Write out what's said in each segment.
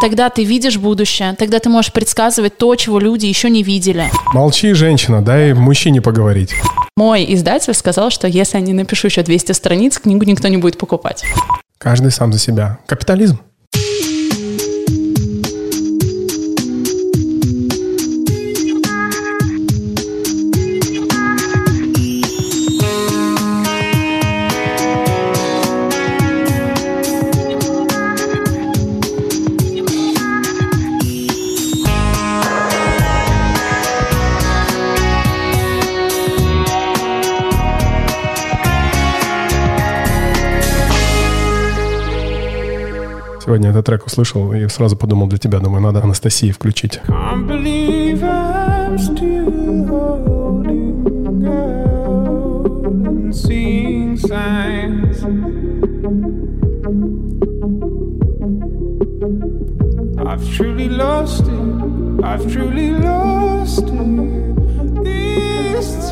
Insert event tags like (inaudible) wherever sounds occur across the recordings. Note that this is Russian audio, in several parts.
Тогда ты видишь будущее, тогда ты можешь предсказывать то, чего люди еще не видели. Молчи, женщина, дай мужчине поговорить. Мой издатель сказал, что если я не напишу еще 200 страниц, книгу никто не будет покупать. Каждый сам за себя. Капитализм. Трек услышал и сразу подумал для тебя. Думаю, надо Анастасии включить.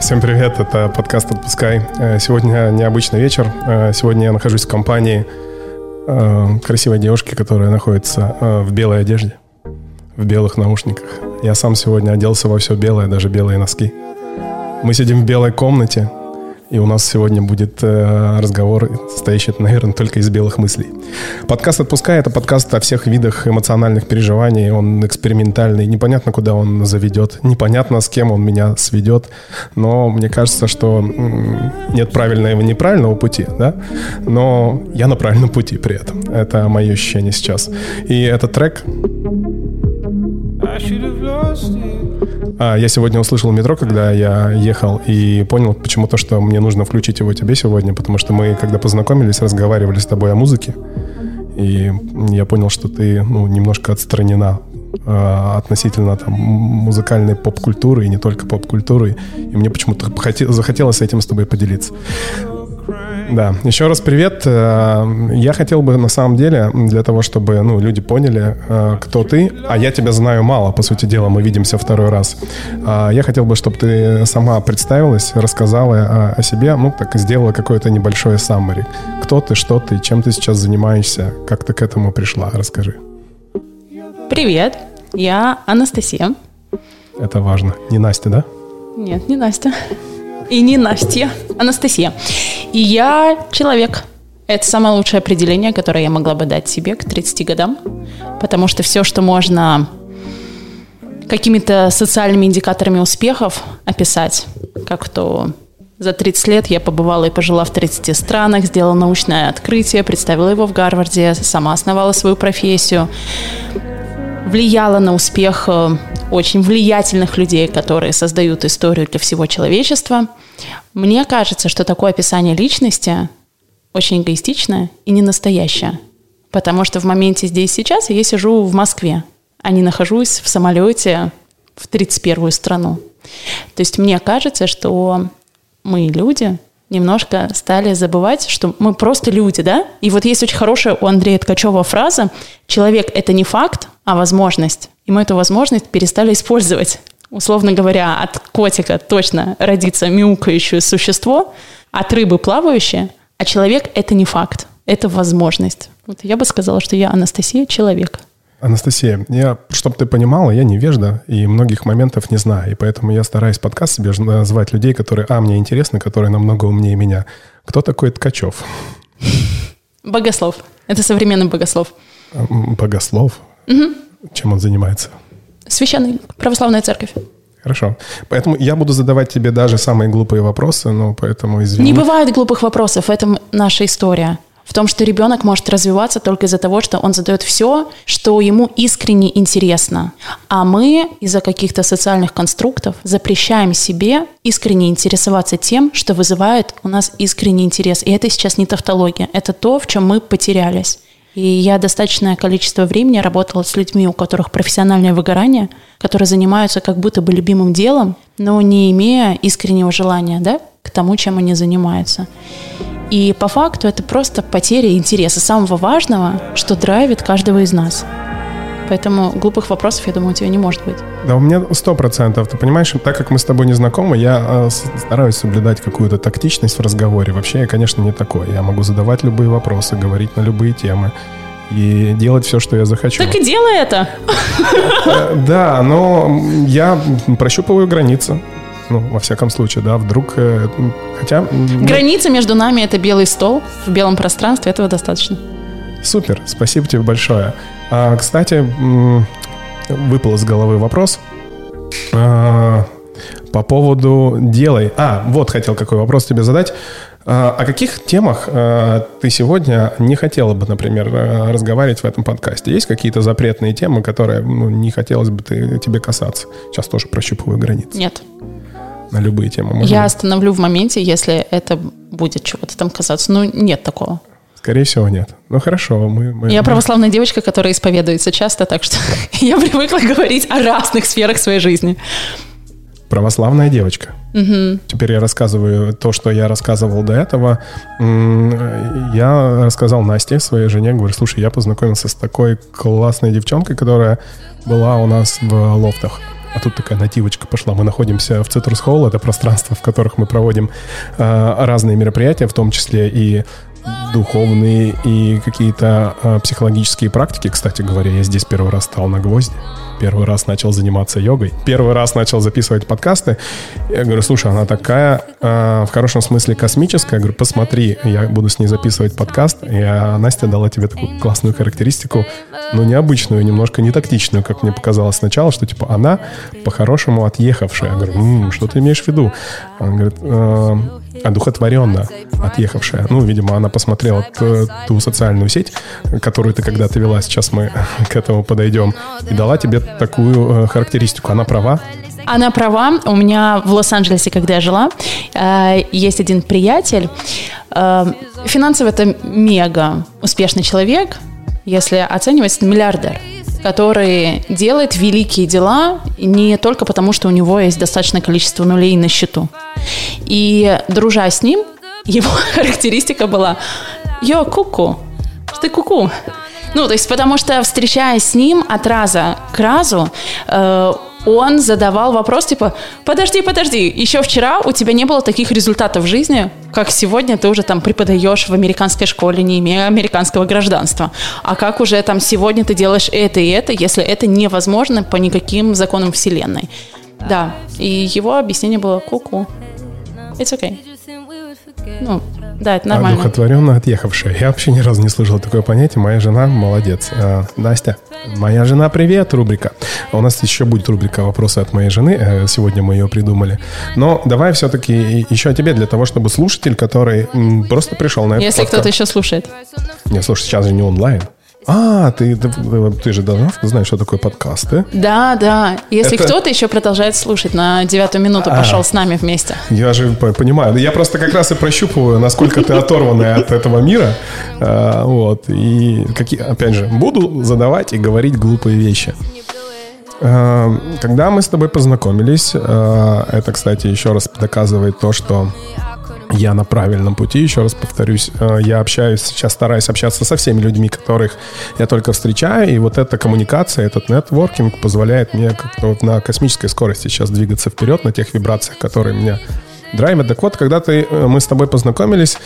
Всем привет, это подкаст «Отпускай». Э, сегодня необычный вечер. Э, сегодня я нахожусь в компании э, красивой девушки, которая находится э, в белой одежде, в белых наушниках. Я сам сегодня оделся во все белое, даже белые носки. Мы сидим в белой комнате, и у нас сегодня будет э, разговор, состоящий, наверное, только из белых мыслей. Подкаст «Отпускай» — это подкаст о всех видах эмоциональных переживаний. Он экспериментальный. Непонятно, куда он заведет. Непонятно, с кем он меня сведет. Но мне кажется, что нет правильного и неправильного пути, да? Но я на правильном пути при этом. Это мое ощущение сейчас. И этот трек... I should have lost it. А, я сегодня услышал метро, когда я ехал, и понял почему-то, что мне нужно включить его тебе сегодня, потому что мы, когда познакомились, разговаривали с тобой о музыке, и я понял, что ты ну, немножко отстранена э, относительно там, музыкальной поп-культуры, и не только поп-культуры, и мне почему-то захотелось этим с тобой поделиться. Да, еще раз привет. Э, я хотел бы на самом деле, для того, чтобы ну, люди поняли, э, кто ты, а я тебя знаю мало, по сути дела, мы видимся второй раз. Э, я хотел бы, чтобы ты сама представилась, рассказала о себе, ну, так сделала какое-то небольшое summary. Кто ты, что ты, чем ты сейчас занимаешься, как ты к этому пришла, расскажи. Привет, я Анастасия. Это важно. Не Настя, да? Нет, не Настя. И не Настя, Анастасия. И я человек. Это самое лучшее определение, которое я могла бы дать себе к 30 годам. Потому что все, что можно какими-то социальными индикаторами успехов описать, как то за 30 лет я побывала и пожила в 30 странах, сделала научное открытие, представила его в Гарварде, сама основала свою профессию, влияла на успех э, очень влиятельных людей, которые создают историю для всего человечества. Мне кажется, что такое описание личности очень эгоистичное и не настоящее. Потому что в моменте здесь сейчас я сижу в Москве, а не нахожусь в самолете в 31-ю страну. То есть мне кажется, что мы, люди, немножко стали забывать, что мы просто люди, да? И вот есть очень хорошая у Андрея Ткачева фраза «Человек – это не факт, а возможность». И мы эту возможность перестали использовать. Условно говоря, от котика точно родится мяукающее существо, от рыбы плавающее, а человек – это не факт, это возможность. Вот я бы сказала, что я Анастасия – человек. Анастасия, я, чтобы ты понимала, я невежда и многих моментов не знаю. И поэтому я стараюсь подкаст себе назвать людей, которые, а, мне интересны, которые намного умнее меня. Кто такой Ткачев? Богослов. Это современный богослов. Богослов? Угу. Чем он занимается? Священный. Православная церковь. Хорошо. Поэтому я буду задавать тебе даже самые глупые вопросы, но поэтому извини. Не бывает глупых вопросов, это наша история в том, что ребенок может развиваться только из-за того, что он задает все, что ему искренне интересно. А мы из-за каких-то социальных конструктов запрещаем себе искренне интересоваться тем, что вызывает у нас искренний интерес. И это сейчас не тавтология, это то, в чем мы потерялись. И я достаточное количество времени работала с людьми, у которых профессиональное выгорание, которые занимаются как будто бы любимым делом, но не имея искреннего желания да, к тому, чем они занимаются. И по факту это просто потеря интереса самого важного, что драйвит каждого из нас. Поэтому глупых вопросов, я думаю, у тебя не может быть. Да, у меня сто процентов. Ты понимаешь, так как мы с тобой не знакомы, я э, стараюсь соблюдать какую-то тактичность в разговоре. Вообще я, конечно, не такой. Я могу задавать любые вопросы, говорить на любые темы. и делать все, что я захочу. Так и делай это. Э, да, но я прощупываю границы. Ну, во всяком случае, да, вдруг... Э, хотя... Граница между нами — это белый стол в белом пространстве, этого достаточно. Супер, спасибо тебе большое. А, кстати, выпал из головы вопрос. А, по поводу «делай». А, вот хотел какой вопрос тебе задать. А, о каких темах а, ты сегодня не хотела бы, например, а, разговаривать в этом подкасте? Есть какие-то запретные темы, которые ну, не хотелось бы ты, тебе касаться? Сейчас тоже прощупываю границы. Нет. На любые темы. Можно? Я остановлю в моменте, если это будет чего-то там касаться. Ну, нет такого. Скорее всего, нет. Ну хорошо, мы... мы я православная девочка, которая исповедуется часто, так что (laughs) я привыкла говорить о разных сферах своей жизни. Православная девочка. Угу. Теперь я рассказываю то, что я рассказывал до этого. Я рассказал Насте, своей жене, говорю, слушай, я познакомился с такой классной девчонкой, которая была у нас в лофтах. А тут такая нативочка пошла. Мы находимся в Citrus Hall, это пространство, в которых мы проводим э, разные мероприятия, в том числе и духовные и какие-то э, психологические практики. Кстати говоря, я здесь первый раз стал на гвозди первый раз начал заниматься йогой, первый раз начал записывать подкасты. Я говорю, слушай, она такая, э, в хорошем смысле космическая. Я говорю, посмотри, я буду с ней записывать подкаст. И Настя дала тебе такую классную характеристику, но необычную, немножко не тактичную, как мне показалось сначала, что типа она по-хорошему отъехавшая. Я говорю, м-м, что ты имеешь в виду? Она говорит, э, одухотворенно отъехавшая. Ну, видимо, она посмотрела ту, ту социальную сеть, которую ты когда-то вела, сейчас мы (laughs) к этому подойдем, и дала тебе такую э, характеристику. Она права? Она права. У меня в Лос-Анджелесе, когда я жила, э, есть один приятель. Э, финансово это мега успешный человек, если оценивать, это миллиардер который делает великие дела не только потому, что у него есть достаточное количество нулей на счету. И дружа с ним, (laughs) его характеристика была «Йо, куку, -ку, ты куку». Ну, то есть, потому что, встречаясь с ним от раза к разу, э, он задавал вопрос типа, подожди, подожди, еще вчера у тебя не было таких результатов в жизни, как сегодня ты уже там преподаешь в американской школе, не имея американского гражданства. А как уже там сегодня ты делаешь это и это, если это невозможно по никаким законам Вселенной. Да, и его объяснение было ку-ку. It's okay. Ну, да, это нормально. Одухотворенно отъехавшая. Я вообще ни разу не слышал такое понятие. Моя жена молодец. А, Настя, моя жена, привет, рубрика. У нас еще будет рубрика «Вопросы от моей жены». Э, сегодня мы ее придумали. Но давай все-таки еще о тебе, для того, чтобы слушатель, который просто пришел на это Если кто-то еще слушает. Не, слушай, сейчас же не онлайн. А, ты, ты, ты же давно знаешь, что такое подкасты. Да, да. Если Это... кто-то еще продолжает слушать, на девятую минуту а, пошел с нами вместе. Я же понимаю. Я просто как раз и прощупываю, насколько ты оторванная от этого мира. А, вот. И, какие, опять же, буду задавать и говорить глупые вещи. А, когда мы с тобой познакомились, а, это, кстати, еще раз доказывает то, что я на правильном пути, еще раз повторюсь. Э, я общаюсь, сейчас стараюсь общаться со всеми людьми, которых я только встречаю, и вот эта коммуникация, этот нетворкинг позволяет мне как-то вот на космической скорости сейчас двигаться вперед, на тех вибрациях, которые меня драйвят. Так вот, когда ты, э, мы с тобой познакомились,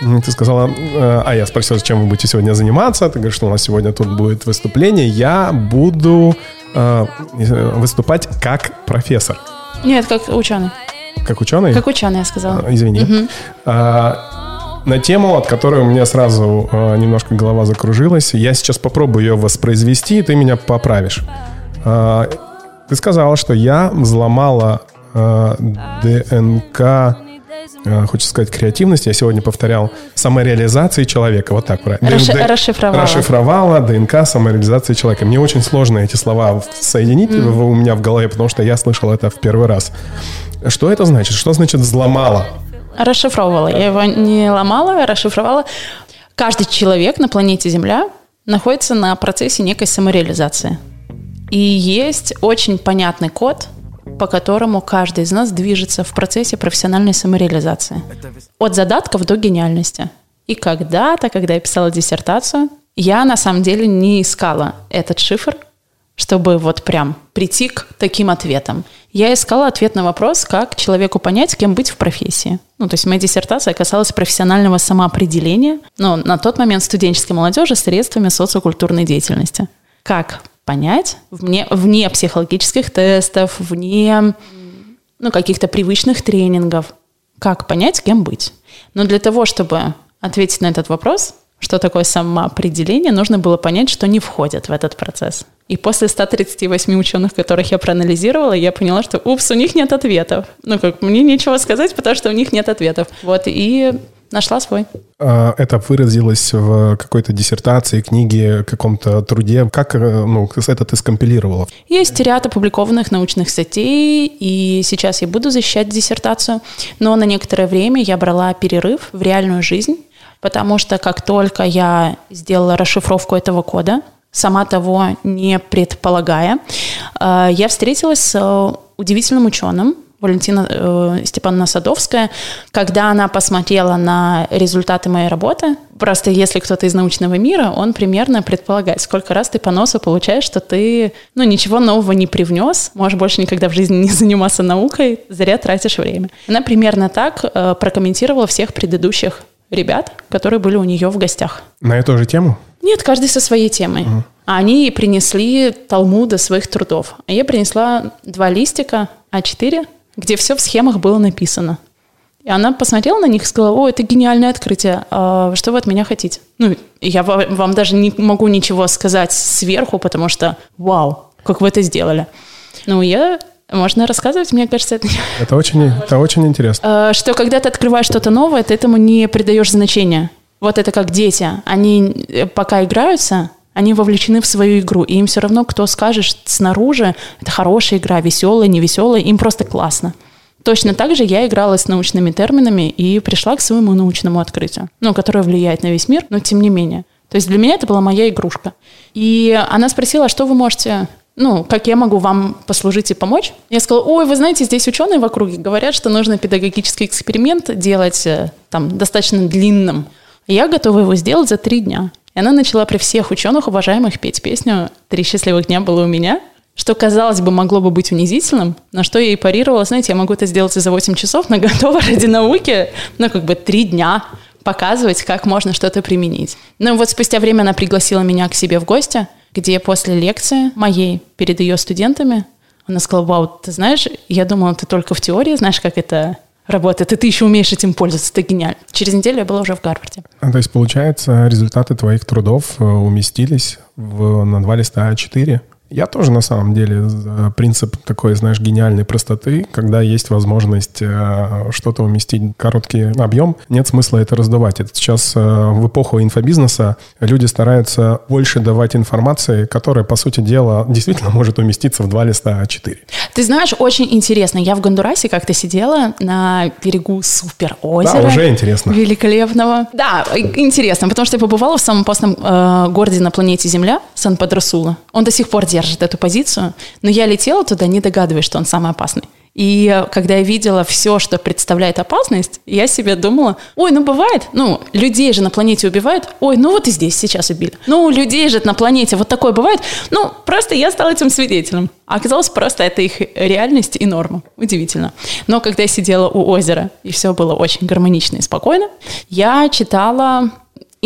ты сказала, э, а я спросил, чем вы будете сегодня заниматься, ты говоришь, что у нас сегодня тут будет выступление, я буду выступать как профессор. Нет, как ученый. Как ученый? Как ученый, я сказала. А, извини. Угу. А, на тему, от которой у меня сразу а, немножко голова закружилась, я сейчас попробую ее воспроизвести, и ты меня поправишь. А, ты сказала, что я взломала а, ДНК хочется сказать, креативность, я сегодня повторял, самореализации человека, вот так правильно. Расши- ДНК, расшифровала. Расшифровала ДНК самореализации человека. Мне очень сложно эти слова соединить mm. у меня в голове, потому что я слышал это в первый раз. Что это значит? Что значит взломала? Расшифровывала. Я его не ломала, а расшифровала. Каждый человек на планете Земля находится на процессе некой самореализации. И есть очень понятный код, по которому каждый из нас движется в процессе профессиональной самореализации. От задатков до гениальности. И когда-то, когда я писала диссертацию, я на самом деле не искала этот шифр, чтобы вот прям прийти к таким ответам. Я искала ответ на вопрос, как человеку понять, кем быть в профессии. Ну, то есть моя диссертация касалась профессионального самоопределения, но на тот момент студенческой молодежи средствами социокультурной деятельности. Как понять вне, вне психологических тестов, вне ну, каких-то привычных тренингов, как понять, кем быть. Но для того, чтобы ответить на этот вопрос, что такое самоопределение, нужно было понять, что не входит в этот процесс. И после 138 ученых, которых я проанализировала, я поняла, что, упс, у них нет ответов. Ну, как, мне нечего сказать, потому что у них нет ответов. Вот, и нашла свой. А это выразилось в какой-то диссертации, книге, каком-то труде. Как э, ну, это ты скомпилировала? Есть ряд опубликованных научных статей, и сейчас я буду защищать диссертацию, но на некоторое время я брала перерыв в реальную жизнь, потому что как только я сделала расшифровку этого кода, сама того не предполагая, э, я встретилась с э, удивительным ученым, Валентина э, Степановна Садовская, когда она посмотрела на результаты моей работы, просто если кто-то из научного мира, он примерно предполагает, сколько раз ты по носу получаешь, что ты ну, ничего нового не привнес, можешь больше никогда в жизни не (laughs) заниматься наукой, зря тратишь время. Она примерно так э, прокомментировала всех предыдущих ребят, которые были у нее в гостях. На эту же тему? Нет, каждый со своей темой. Угу. Они принесли талмуды своих трудов. А я принесла два листика А4 где все в схемах было написано. И она посмотрела на них и сказала, о, это гениальное открытие, а что вы от меня хотите? Ну, я вам даже не могу ничего сказать сверху, потому что, вау, как вы это сделали. Ну, я можно рассказывать, мне кажется, это... Это очень, это очень интересно. А, что когда ты открываешь что-то новое, ты этому не придаешь значения. Вот это как дети. Они э, пока играются, они вовлечены в свою игру, и им все равно, кто скажет снаружи, это хорошая игра, веселая, не веселая, им просто классно. Точно так же я играла с научными терминами и пришла к своему научному открытию, ну, которое влияет на весь мир, но тем не менее. То есть для меня это была моя игрушка. И она спросила, «А что вы можете ну, как я могу вам послужить и помочь? Я сказала, ой, вы знаете, здесь ученые в округе говорят, что нужно педагогический эксперимент делать э, там достаточно длинным. Я готова его сделать за три дня. И она начала при всех ученых, уважаемых, петь песню «Три счастливых дня было у меня», что, казалось бы, могло бы быть унизительным, на что я ей парировала, знаете, я могу это сделать и за 8 часов, но готова ради науки, ну, как бы три дня показывать, как можно что-то применить. Ну, вот спустя время она пригласила меня к себе в гости, где после лекции моей перед ее студентами она сказала, вау, ты знаешь, я думала, ты только в теории знаешь, как это работает, и ты еще умеешь этим пользоваться, это гениально. Через неделю я была уже в Гарварде. А, то есть, получается, результаты твоих трудов э, уместились в, на два листа А4? Я тоже на самом деле принцип такой, знаешь, гениальной простоты, когда есть возможность э, что-то уместить в короткий объем, нет смысла это раздувать. Это сейчас э, в эпоху инфобизнеса люди стараются больше давать информации, которая, по сути дела, действительно может уместиться в два листа А4. Ты знаешь, очень интересно. Я в Гондурасе как-то сидела на берегу супер озера. Да, уже интересно. Великолепного. Да, интересно, потому что я побывала в самом опасном э, городе на планете Земля, Сан-Падрасула. Он до сих пор держит эту позицию, но я летела туда, не догадываясь, что он самый опасный. И когда я видела все, что представляет опасность, я себе думала, ой, ну бывает, ну, людей же на планете убивают, ой, ну вот и здесь сейчас убили. Ну, людей же на планете вот такое бывает. Ну, просто я стала этим свидетелем. А оказалось, просто это их реальность и норма. Удивительно. Но когда я сидела у озера, и все было очень гармонично и спокойно, я читала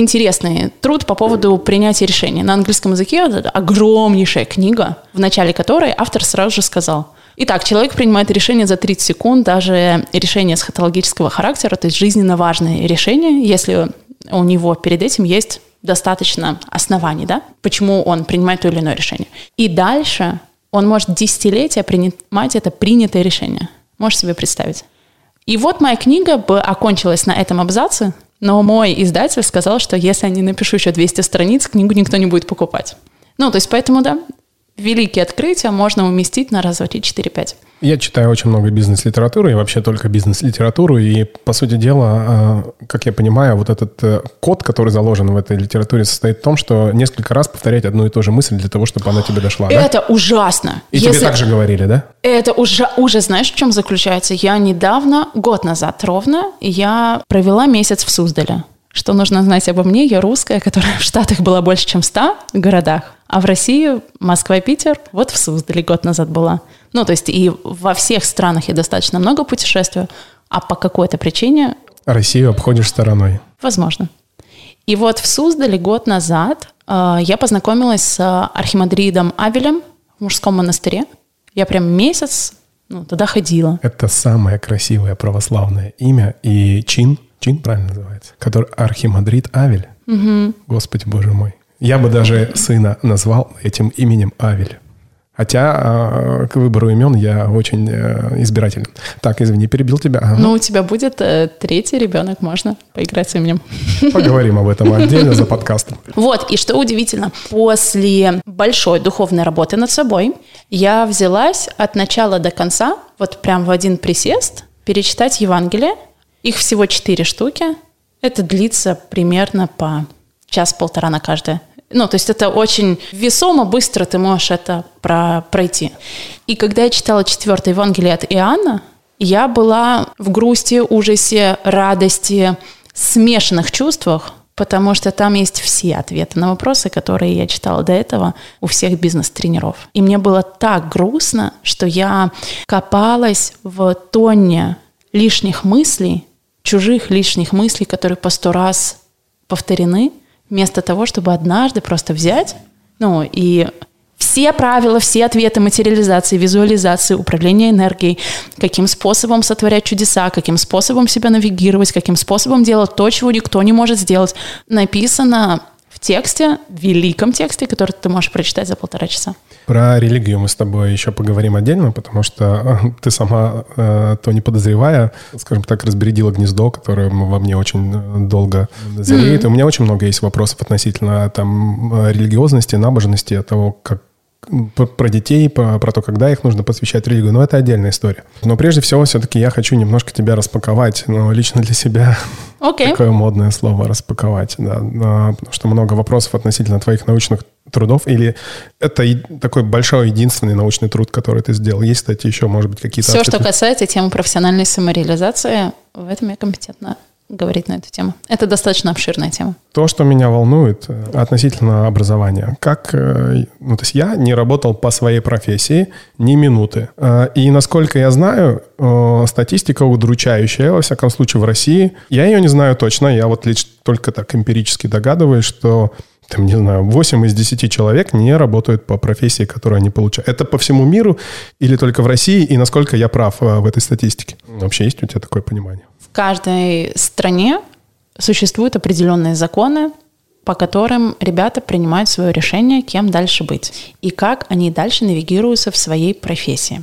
интересный труд по поводу принятия решений. На английском языке это огромнейшая книга, в начале которой автор сразу же сказал, Итак, человек принимает решение за 30 секунд, даже решение схотологического характера, то есть жизненно важное решение, если у него перед этим есть достаточно оснований, да, почему он принимает то или иное решение. И дальше он может десятилетия принимать это принятое решение. Можешь себе представить? И вот моя книга бы окончилась на этом абзаце, но мой издатель сказал, что если я не напишу еще 200 страниц, книгу никто не будет покупать. Ну, то есть поэтому, да, великие открытия можно уместить на раз, два, три, четыре, пять. Я читаю очень много бизнес-литературы и вообще только бизнес-литературу. И, по сути дела, а, как я понимаю, вот этот э, код, который заложен в этой литературе, состоит в том, что несколько раз повторять одну и ту же мысль для того, чтобы она тебе дошла. Это да? ужасно. И Если... тебе так же говорили, да? Это уже, уже знаешь, в чем заключается? Я недавно, год назад ровно, я провела месяц в Суздале что нужно знать обо мне. Я русская, которая в Штатах была больше, чем в 100 городах. А в России Москва и Питер вот в Суздале год назад была. Ну, то есть и во всех странах я достаточно много путешествую, а по какой-то причине... Россию обходишь стороной. Возможно. И вот в Суздале год назад э, я познакомилась с архимандридом Авелем в мужском монастыре. Я прям месяц ну, туда ходила. Это самое красивое православное имя и чин, чин правильно называется, который архимандрит Авель. Угу. Господи, боже мой. Я бы даже сына назвал этим именем Авель. Хотя а, к выбору имен я очень э, избирателен. Так, извини, перебил тебя. Ага. Ну, у тебя будет э, третий ребенок, можно поиграть с именем. (laughs) Поговорим об этом отдельно за подкастом. Вот, и что удивительно, после большой духовной работы над собой я взялась от начала до конца, вот прям в один присест, перечитать Евангелие. Их всего четыре штуки. Это длится примерно по час-полтора на каждое. Ну, то есть это очень весомо, быстро ты можешь это про пройти. И когда я читала четвертое Евангелие от Иоанна, я была в грусти, ужасе, радости, смешанных чувствах, потому что там есть все ответы на вопросы, которые я читала до этого у всех бизнес-тренеров. И мне было так грустно, что я копалась в тонне лишних мыслей, чужих лишних мыслей, которые по сто раз повторены, вместо того, чтобы однажды просто взять, ну, и все правила, все ответы материализации, визуализации, управления энергией, каким способом сотворять чудеса, каким способом себя навигировать, каким способом делать то, чего никто не может сделать, написано в тексте, великом тексте, который ты можешь прочитать за полтора часа. Про религию мы с тобой еще поговорим отдельно, потому что э, (laughs) ты сама, э, то не подозревая, скажем так, разбередила гнездо, которое во мне очень э, долго зреет. Mm-hmm. И у меня очень много есть вопросов относительно там религиозности, набожности, того, как про детей, про, про то, когда их нужно посвящать религию, но это отдельная история. Но прежде всего, все-таки я хочу немножко тебя распаковать, но лично для себя (laughs) okay. такое модное слово распаковать, да, потому что много вопросов относительно твоих научных трудов, или это такой большой единственный научный труд, который ты сделал? Есть, кстати, еще, может быть, какие-то... Все, что касается темы профессиональной самореализации, в этом я компетентна говорить на эту тему. Это достаточно обширная тема. То, что меня волнует э, относительно образования. Как, э, ну, то есть я не работал по своей профессии ни минуты. Э, и насколько я знаю, статистика удручающая, во всяком случае, в России. Я ее не знаю точно, я вот лишь только так эмпирически догадываюсь, что там, не знаю, 8 из 10 человек не работают по профессии, которую они получают. Это по всему миру или только в России? И насколько я прав в этой статистике? Вообще есть у тебя такое понимание? В каждой стране существуют определенные законы, по которым ребята принимают свое решение, кем дальше быть и как они дальше навигируются в своей профессии.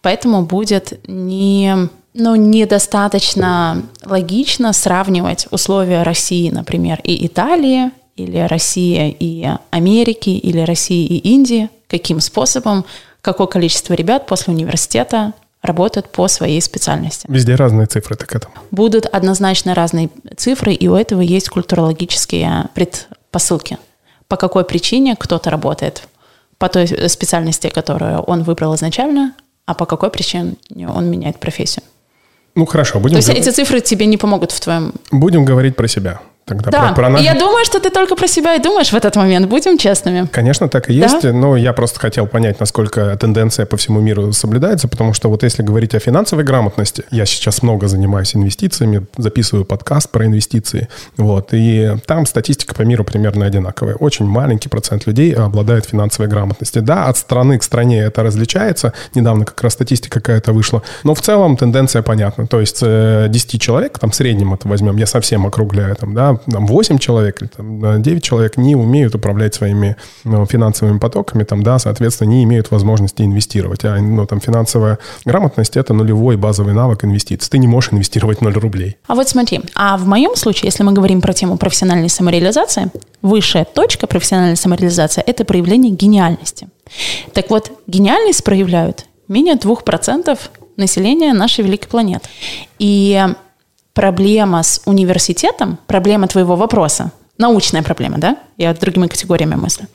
Поэтому будет не, ну, недостаточно логично сравнивать условия России, например, и Италии, или Россия и Америки, или России и Индии, каким способом, какое количество ребят после университета работают по своей специальности. Везде разные цифры так это. Будут однозначно разные цифры, и у этого есть культурологические предпосылки. По какой причине кто-то работает по той специальности, которую он выбрал изначально, а по какой причине он меняет профессию. Ну хорошо, будем. То есть эти цифры тебе не помогут в твоем. Будем говорить про себя тогда да. про, про наш... я думаю, что ты только про себя и думаешь в этот момент, будем честными. Конечно, так и есть, да? но я просто хотел понять, насколько тенденция по всему миру соблюдается, потому что вот если говорить о финансовой грамотности, я сейчас много занимаюсь инвестициями, записываю подкаст про инвестиции, вот, и там статистика по миру примерно одинаковая. Очень маленький процент людей обладает финансовой грамотностью. Да, от страны к стране это различается, недавно как раз статистика какая-то вышла, но в целом тенденция понятна, то есть 10 э, человек, там в среднем это возьмем, я совсем округляю, там, да, там 8 человек или там, 9 человек не умеют управлять своими ну, финансовыми потоками, там, да, соответственно, не имеют возможности инвестировать. А ну, там, финансовая грамотность – это нулевой базовый навык инвестиций. Ты не можешь инвестировать 0 рублей. А вот смотри, а в моем случае, если мы говорим про тему профессиональной самореализации, высшая точка профессиональной самореализации – это проявление гениальности. Так вот, гениальность проявляют менее 2% населения нашей великой планеты. И проблема с университетом, проблема твоего вопроса, научная проблема, да? Я другими категориями мыслю,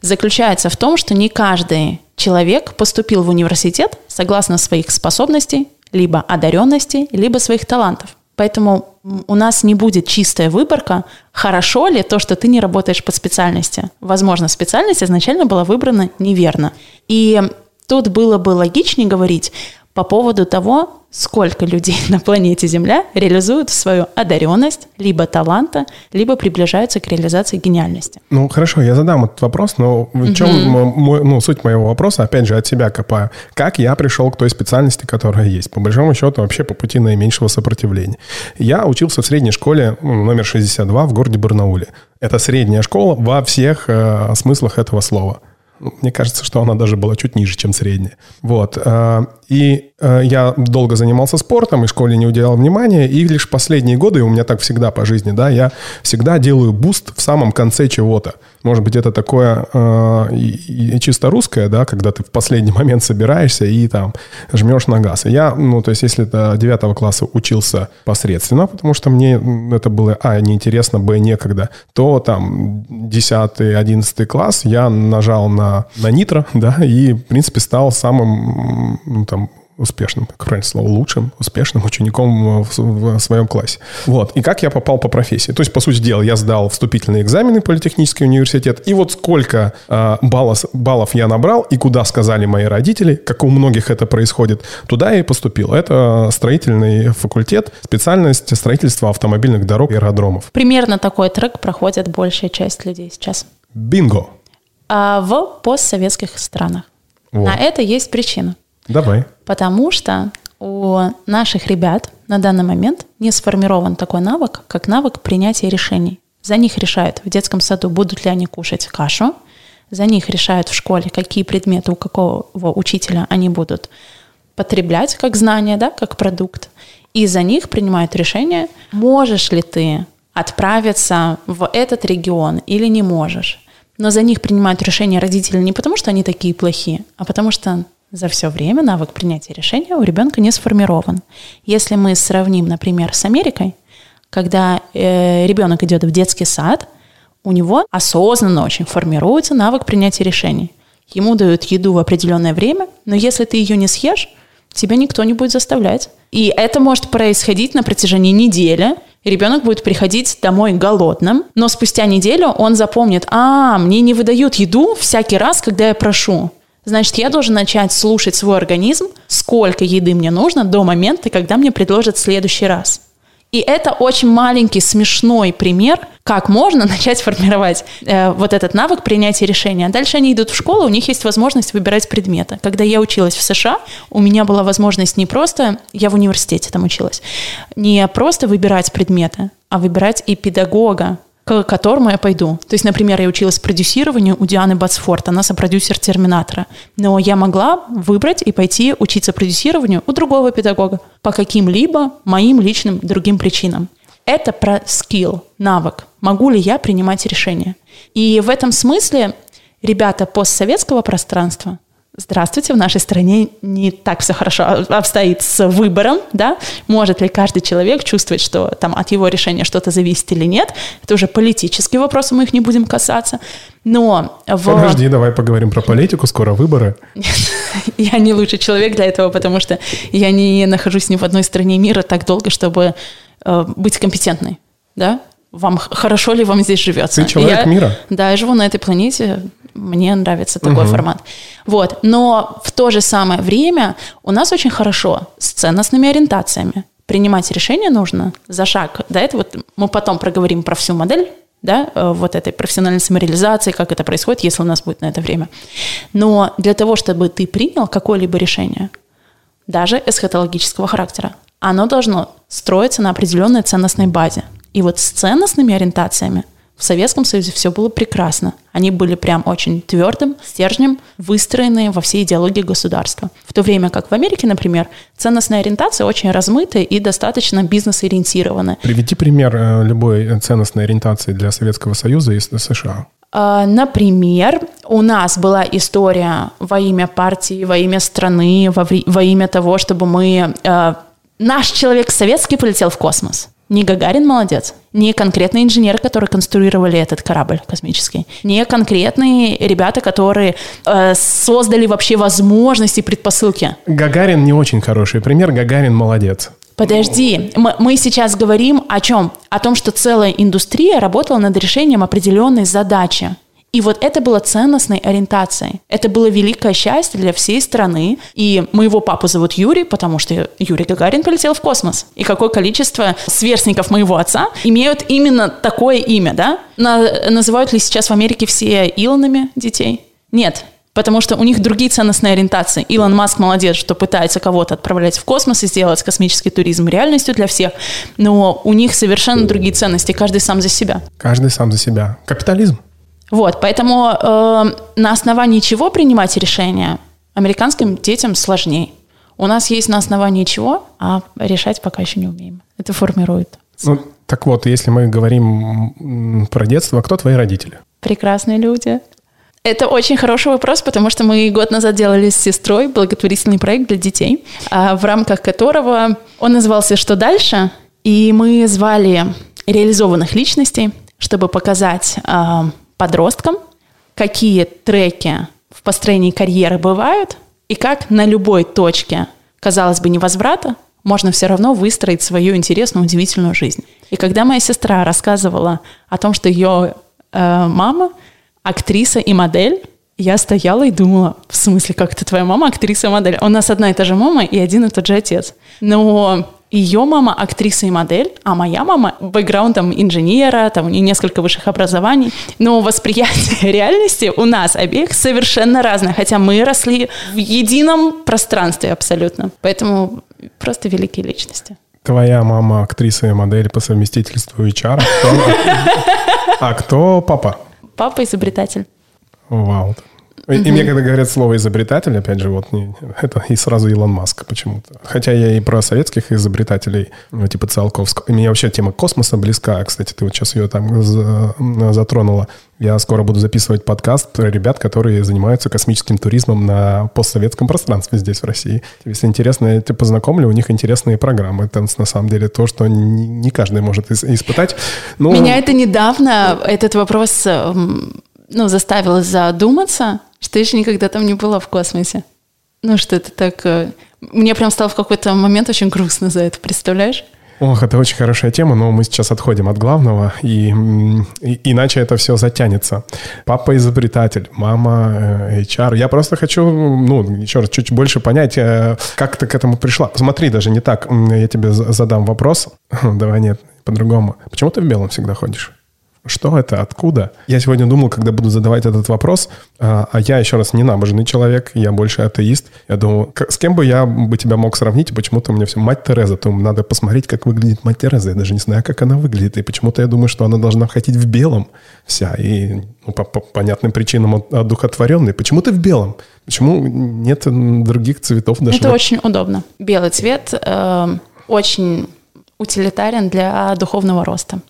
заключается в том, что не каждый человек поступил в университет согласно своих способностей, либо одаренностей, либо своих талантов. Поэтому у нас не будет чистая выборка, хорошо ли то, что ты не работаешь по специальности. Возможно, специальность изначально была выбрана неверно. И тут было бы логичнее говорить по поводу того, сколько людей (laughs) на планете Земля реализуют свою одаренность, либо таланта, либо приближаются к реализации гениальности. Ну, хорошо, я задам этот вопрос, но в чем мой, ну, суть моего вопроса, опять же, от себя копаю. Как я пришел к той специальности, которая есть? По большому счету, вообще по пути наименьшего сопротивления. Я учился в средней школе ну, номер 62 в городе Барнауле. Это средняя школа во всех э, смыслах этого слова. Мне кажется, что она даже была чуть ниже, чем средняя. Вот. Э, и э, я долго занимался спортом, и школе не уделял внимания, и лишь последние годы, и у меня так всегда по жизни, да, я всегда делаю boost в самом конце чего-то. Может быть, это такое э, чисто русское, да, когда ты в последний (laughs) момент собираешься и там жмешь на газ. Я, ну, то есть, если до 9 класса учился посредственно, потому что мне это было, а, неинтересно, б, некогда, то там 10-11 класс я нажал на, на нитро, да, и, в принципе, стал самым, ну, там, успешным, как правильно слово, лучшим, успешным учеником в, в своем классе. Вот. И как я попал по профессии? То есть, по сути дела, я сдал вступительные экзамены в политехнический университет, и вот сколько э, баллов, баллов я набрал, и куда сказали мои родители, как у многих это происходит, туда я и поступил. Это строительный факультет, специальность строительства автомобильных дорог и аэродромов. Примерно такой трек проходит большая часть людей сейчас. Бинго! А в постсоветских странах. Вот. На это есть причина. Давай. Потому что у наших ребят на данный момент не сформирован такой навык, как навык принятия решений. За них решают в детском саду, будут ли они кушать кашу, за них решают в школе, какие предметы у какого учителя они будут потреблять как знание, да, как продукт. И за них принимают решение, можешь ли ты отправиться в этот регион или не можешь. Но за них принимают решение родители не потому, что они такие плохие, а потому что за все время навык принятия решения у ребенка не сформирован. Если мы сравним, например, с Америкой, когда э, ребенок идет в детский сад, у него осознанно очень формируется навык принятия решений. Ему дают еду в определенное время, но если ты ее не съешь, тебя никто не будет заставлять. И это может происходить на протяжении недели. Ребенок будет приходить домой голодным, но спустя неделю он запомнит, а, мне не выдают еду всякий раз, когда я прошу. Значит, я должен начать слушать свой организм, сколько еды мне нужно до момента, когда мне предложат в следующий раз. И это очень маленький, смешной пример, как можно (laughs) начать формировать э, вот этот навык принятия решения. Дальше они идут в школу, у них есть возможность выбирать предметы. Когда я училась в США, у меня была возможность не просто, я в университете там училась, не просто выбирать предметы, а выбирать и педагога, к которому я пойду. То есть, например, я училась продюсированию у Дианы Батсфорд, она сопродюсер «Терминатора». Но я могла выбрать и пойти учиться продюсированию у другого педагога по каким-либо моим личным другим причинам. Это про скилл, навык. Могу ли я принимать решения? И в этом смысле ребята постсоветского пространства – Здравствуйте, в нашей стране не так все хорошо обстоит с выбором, да? Может ли каждый человек чувствовать, что там от его решения что-то зависит или нет? Это уже политические вопросы, мы их не будем касаться. Но в... Подожди, давай поговорим про политику, скоро выборы. (laughs) я не лучший человек для этого, потому что я не нахожусь ни в одной стране мира так долго, чтобы э, быть компетентной, да? Вам хорошо ли вам здесь живется? Ты человек я, мира. Да, я живу на этой планете мне нравится такой угу. формат. Вот. Но в то же самое время у нас очень хорошо с ценностными ориентациями. Принимать решение нужно за шаг. Да, это вот мы потом проговорим про всю модель, да, э, вот этой профессиональной самореализации, как это происходит, если у нас будет на это время. Но для того, чтобы ты принял какое-либо решение, даже эсхатологического характера, оно должно строиться на определенной ценностной базе. И вот с ценностными ориентациями – в Советском Союзе все было прекрасно. Они были прям очень твердым стержнем, выстроенные во всей идеологии государства. В то время как в Америке, например, ценностная ориентация очень размытая и достаточно бизнес-ориентированная. Приведи пример э, любой ценностной ориентации для Советского Союза и США. А, например, у нас была история во имя партии, во имя страны, во, во имя того, чтобы мы... Э, наш человек советский полетел в космос. Не Гагарин молодец, не конкретные инженеры, которые конструировали этот корабль космический, не конкретные ребята, которые э, создали вообще возможности, предпосылки. Гагарин не очень хороший пример, Гагарин молодец. Подожди, мы, мы сейчас говорим о чем? О том, что целая индустрия работала над решением определенной задачи. И вот это было ценностной ориентацией. Это было великое счастье для всей страны. И моего папу зовут Юрий, потому что Юрий Гагарин полетел в космос. И какое количество сверстников моего отца имеют именно такое имя, да? На, называют ли сейчас в Америке все Илонами детей? Нет. Потому что у них другие ценностные ориентации. Илон Маск молодец, что пытается кого-то отправлять в космос и сделать космический туризм реальностью для всех. Но у них совершенно другие ценности. Каждый сам за себя. Каждый сам за себя. Капитализм. Вот, поэтому э, на основании чего принимать решения американским детям сложнее. У нас есть на основании чего, а решать пока еще не умеем. Это формирует. Ну, так вот, если мы говорим про детство, кто твои родители? Прекрасные люди. Это очень хороший вопрос, потому что мы год назад делали с сестрой благотворительный проект для детей, а, в рамках которого он назывался «Что дальше?», и мы звали реализованных личностей, чтобы показать а, подросткам, какие треки в построении карьеры бывают, и как на любой точке, казалось бы, невозврата, можно все равно выстроить свою интересную, удивительную жизнь. И когда моя сестра рассказывала о том, что ее э, мама актриса и модель, я стояла и думала, в смысле, как это твоя мама актриса и модель? У нас одна и та же мама и один и тот же отец. Но ее мама актриса и модель, а моя мама бэкграундом инженера, там нее несколько высших образований. Но восприятие (laughs) реальности у нас обеих совершенно разное, хотя мы росли в едином пространстве абсолютно. Поэтому просто великие личности. Твоя мама актриса и модель по совместительству HR. А кто папа? Папа изобретатель. Вау. И мне когда говорят слово изобретатель, опять же, вот не, это и сразу Илон Маск почему-то. Хотя я и про советских изобретателей, ну, типа Циолковского. И мне вообще тема космоса близка. Кстати, ты вот сейчас ее там затронула. Я скоро буду записывать подкаст про ребят, которые занимаются космическим туризмом на постсоветском пространстве здесь, в России. Если интересно, я тебя познакомлю, у них интересные программы. Это на самом деле то, что не, не каждый может испытать. Но... Меня это недавно, этот вопрос эм, ну, заставил задуматься, что еще никогда там не была в космосе. Ну, что это так... Э, мне прям стало в какой-то момент очень грустно за это, представляешь? Ох, это очень хорошая тема, но мы сейчас отходим от главного, и, и иначе это все затянется. Папа изобретатель, мама э, HR. Я просто хочу, ну, еще раз, чуть больше понять, э, как ты к этому пришла. Смотри, даже не так. Я тебе задам вопрос. (laughs) Давай нет, по-другому. Почему ты в белом всегда ходишь? Что это? Откуда? Я сегодня думал, когда буду задавать этот вопрос, а, а я еще раз не набожный человек, я больше атеист. Я думал, с кем бы я бы тебя мог сравнить, и почему-то у меня все мать Тереза, то надо посмотреть, как выглядит мать Тереза. Я даже не знаю, как она выглядит, и почему-то я думаю, что она должна ходить в белом вся, и ну, по, по понятным причинам одухотворенной. Почему ты в белом? Почему нет других цветов даже? Это очень удобно. Белый цвет э, очень утилитарен для духовного роста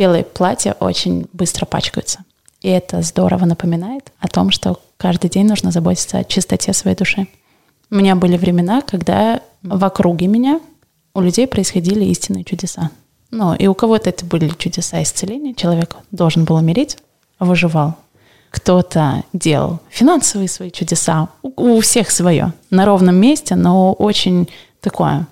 белые платья очень быстро пачкаются. И это здорово напоминает о том, что каждый день нужно заботиться о чистоте своей души. У меня были времена, когда в округе меня у людей происходили истинные чудеса. Ну, и у кого-то это были чудеса исцеления. Человек должен был умереть, выживал. Кто-то делал финансовые свои чудеса. У, всех свое. На ровном месте, но очень такое.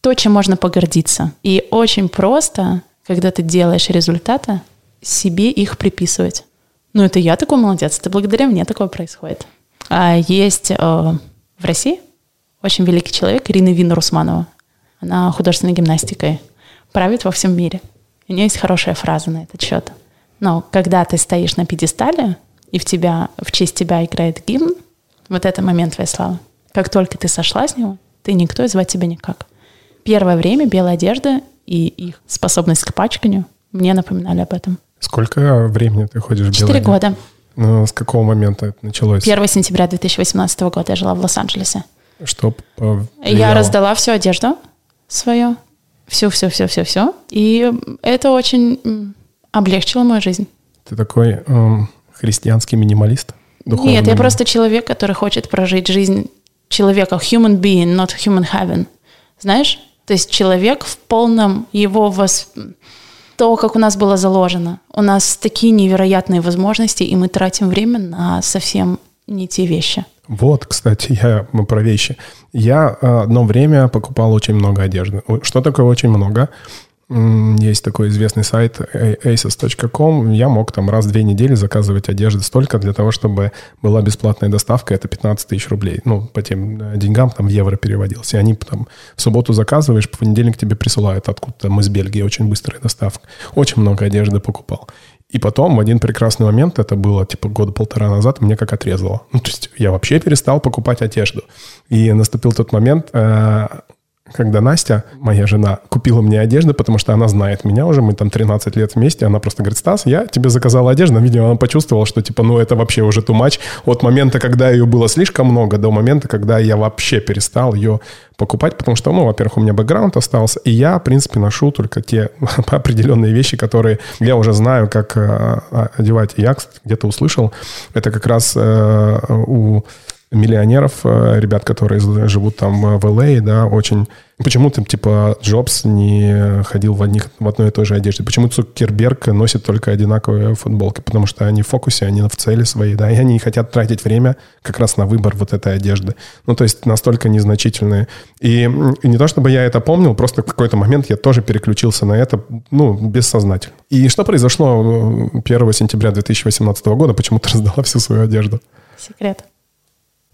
То, чем можно погордиться. И очень просто когда ты делаешь результаты, себе их приписывать. Ну, это я такой молодец, это благодаря мне такое происходит. А есть э, в России очень великий человек Ирина Вина Русманова. Она художественной гимнастикой правит во всем мире. У нее есть хорошая фраза на этот счет. Но когда ты стоишь на пьедестале, и в, тебя, в честь тебя играет гимн, вот это момент твоей славы. Как только ты сошла с него, ты никто и звать тебя никак. Первое время белая одежда и их способность к пачканию мне напоминали об этом. Сколько времени ты ходишь в Четыре года. Ну, с какого момента это началось? 1 сентября 2018 года я жила в Лос-Анджелесе. Что повлияло? Я раздала всю одежду свою, все-все-все-все-все, и это очень облегчило мою жизнь. Ты такой эм, христианский минималист? Духовный? Нет, я просто человек, который хочет прожить жизнь человека, human being, not human heaven. Знаешь? То есть человек в полном его вос... то, как у нас было заложено. У нас такие невероятные возможности, и мы тратим время на совсем не те вещи. Вот, кстати, я про вещи. Я э, одно время покупал очень много одежды. Что такое очень много? Есть такой известный сайт asos.com. Я мог там раз в две недели заказывать одежды столько для того, чтобы была бесплатная доставка. Это 15 тысяч рублей. Ну, по тем э, деньгам там в евро переводился. И они там в субботу заказываешь, в понедельник тебе присылают откуда-то. Мы из Бельгии, очень быстрая доставка. Очень много одежды покупал. И потом в один прекрасный момент, это было типа года полтора назад, мне как отрезало. Ну, то есть я вообще перестал покупать одежду. И наступил тот момент, э, когда Настя, моя жена, купила мне одежду, потому что она знает меня уже, мы там 13 лет вместе, она просто говорит, Стас, я тебе заказала одежду, видимо, она почувствовала, что типа, ну это вообще уже too much. От момента, когда ее было слишком много, до момента, когда я вообще перестал ее покупать, потому что, ну, во-первых, у меня бэкграунд остался, и я, в принципе, ношу только те (laughs) определенные вещи, которые я уже знаю, как э, одевать. Я где-то услышал, это как раз э, у миллионеров, э, ребят, которые живут там в LA, да, очень... Почему там, типа, Джобс не ходил в, одних, в одной и той же одежде? Почему Цукерберг носит только одинаковые футболки? Потому что они в фокусе, они в цели своей, да, и они не хотят тратить время как раз на выбор вот этой одежды. Ну, то есть настолько незначительные. И, и не то, чтобы я это помнил, просто в какой-то момент я тоже переключился на это, ну, бессознательно. И что произошло 1 э, сентября 2018 года? Почему ты раздала всю свою одежду? Секрет.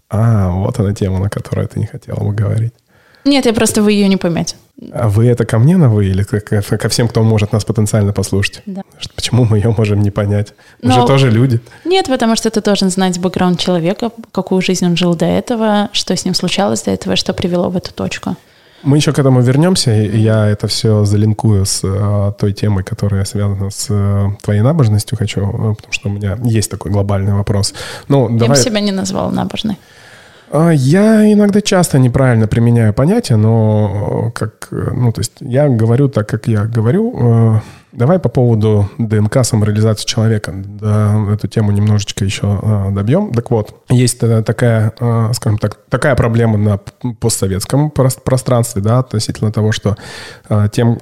А, вот она тема, на которую ты не хотела бы говорить. Нет, я просто вы ее не поймете. А вы это ко мне на вы или ко, всем, кто может нас потенциально послушать? Да. Почему мы ее можем не понять? Мы Но... же тоже люди. Нет, потому что ты должен знать бэкграунд человека, какую жизнь он жил до этого, что с ним случалось до этого, что привело в эту точку. Мы еще к этому вернемся, я это все залинкую с а, той темой, которая связана с а, твоей набожностью, хочу, а, потому что у меня есть такой глобальный вопрос. Ну, я давай... бы себя не назвал набожной. А, я иногда часто неправильно применяю понятия, но как, ну, то есть я говорю так, как я говорю. Давай по поводу ДНК самореализации человека. Да, эту тему немножечко еще добьем. Так вот, есть э, такая, скажем так, такая проблема на постсоветском пространстве, да, относительно того, что тем,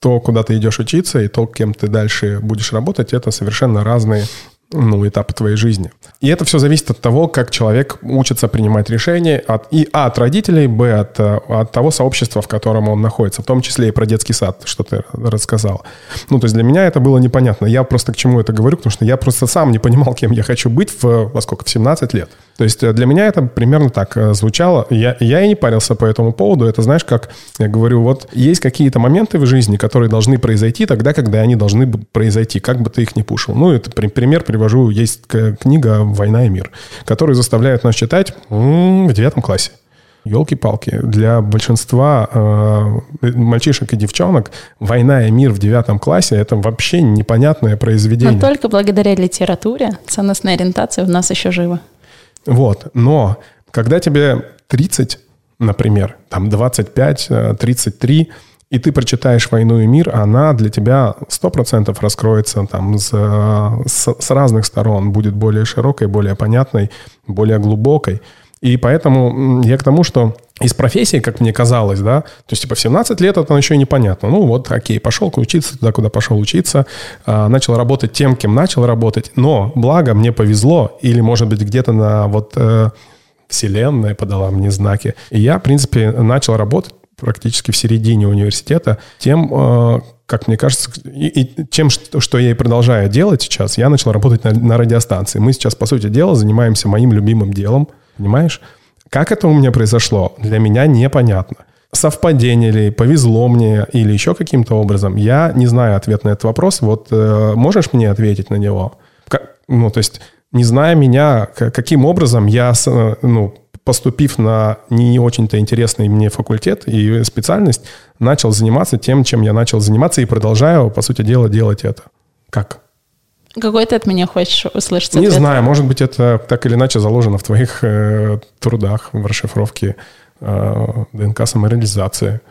то, куда ты идешь учиться, и то, кем ты дальше будешь работать, это совершенно разные ну, этапы твоей жизни. И это все зависит от того, как человек учится принимать решения от, и а, от родителей, б, от, от того сообщества, в котором он находится, в том числе и про детский сад, что ты рассказал. Ну, то есть для меня это было непонятно. Я просто к чему это говорю, потому что я просто сам не понимал, кем я хочу быть в, во сколько, в 17 лет. То есть э, для меня это примерно так э, звучало. Я, я и не парился по этому поводу. Это, знаешь, как я говорю, вот есть какие-то моменты в жизни, которые должны произойти тогда, когда они должны произойти, как бы ты их ни пушил. Ну, это пример привожу. Есть книга «Война и мир», которая заставляет нас читать в девятом классе. Елки-палки. Для большинства э, мальчишек и девчонок «Война и мир» в девятом классе – это вообще непонятное произведение. Но только благодаря литературе ценностная ориентация у нас еще жива. Вот. Но когда тебе 30, например, там 25, 33, э, и ты прочитаешь «Войну и мир», она для тебя 100% раскроется там с, с, с разных сторон, будет более широкой, более понятной, более глубокой. И поэтому я к тому, что из профессии, как мне казалось, да, то есть, типа, в 17 лет это еще непонятно. Ну, вот, окей, пошел учиться туда, куда пошел учиться, а, начал работать тем, кем начал работать, но, благо, мне повезло, или, может быть, где-то на вот э, вселенная подала мне знаки, и я, в принципе, начал работать практически в середине университета тем, э, как мне кажется, и, и тем, что, что я и продолжаю делать сейчас, я начал работать на, на радиостанции. Мы сейчас, по сути дела, занимаемся моим любимым делом, понимаешь? Как это у меня произошло, для меня непонятно. Совпадение ли, повезло мне или еще каким-то образом, я не знаю ответ на этот вопрос. Вот э, можешь мне ответить на него? Как, ну, то есть, не зная меня, каким образом я, э, ну, поступив на не очень-то интересный мне факультет и специальность, начал заниматься тем, чем я начал заниматься и продолжаю, по сути дела, делать это. Как? Какой ты от меня хочешь услышать? Не ответ? знаю, может быть, это так или иначе заложено в твоих э, трудах в расшифровке э, ДНК самореализации.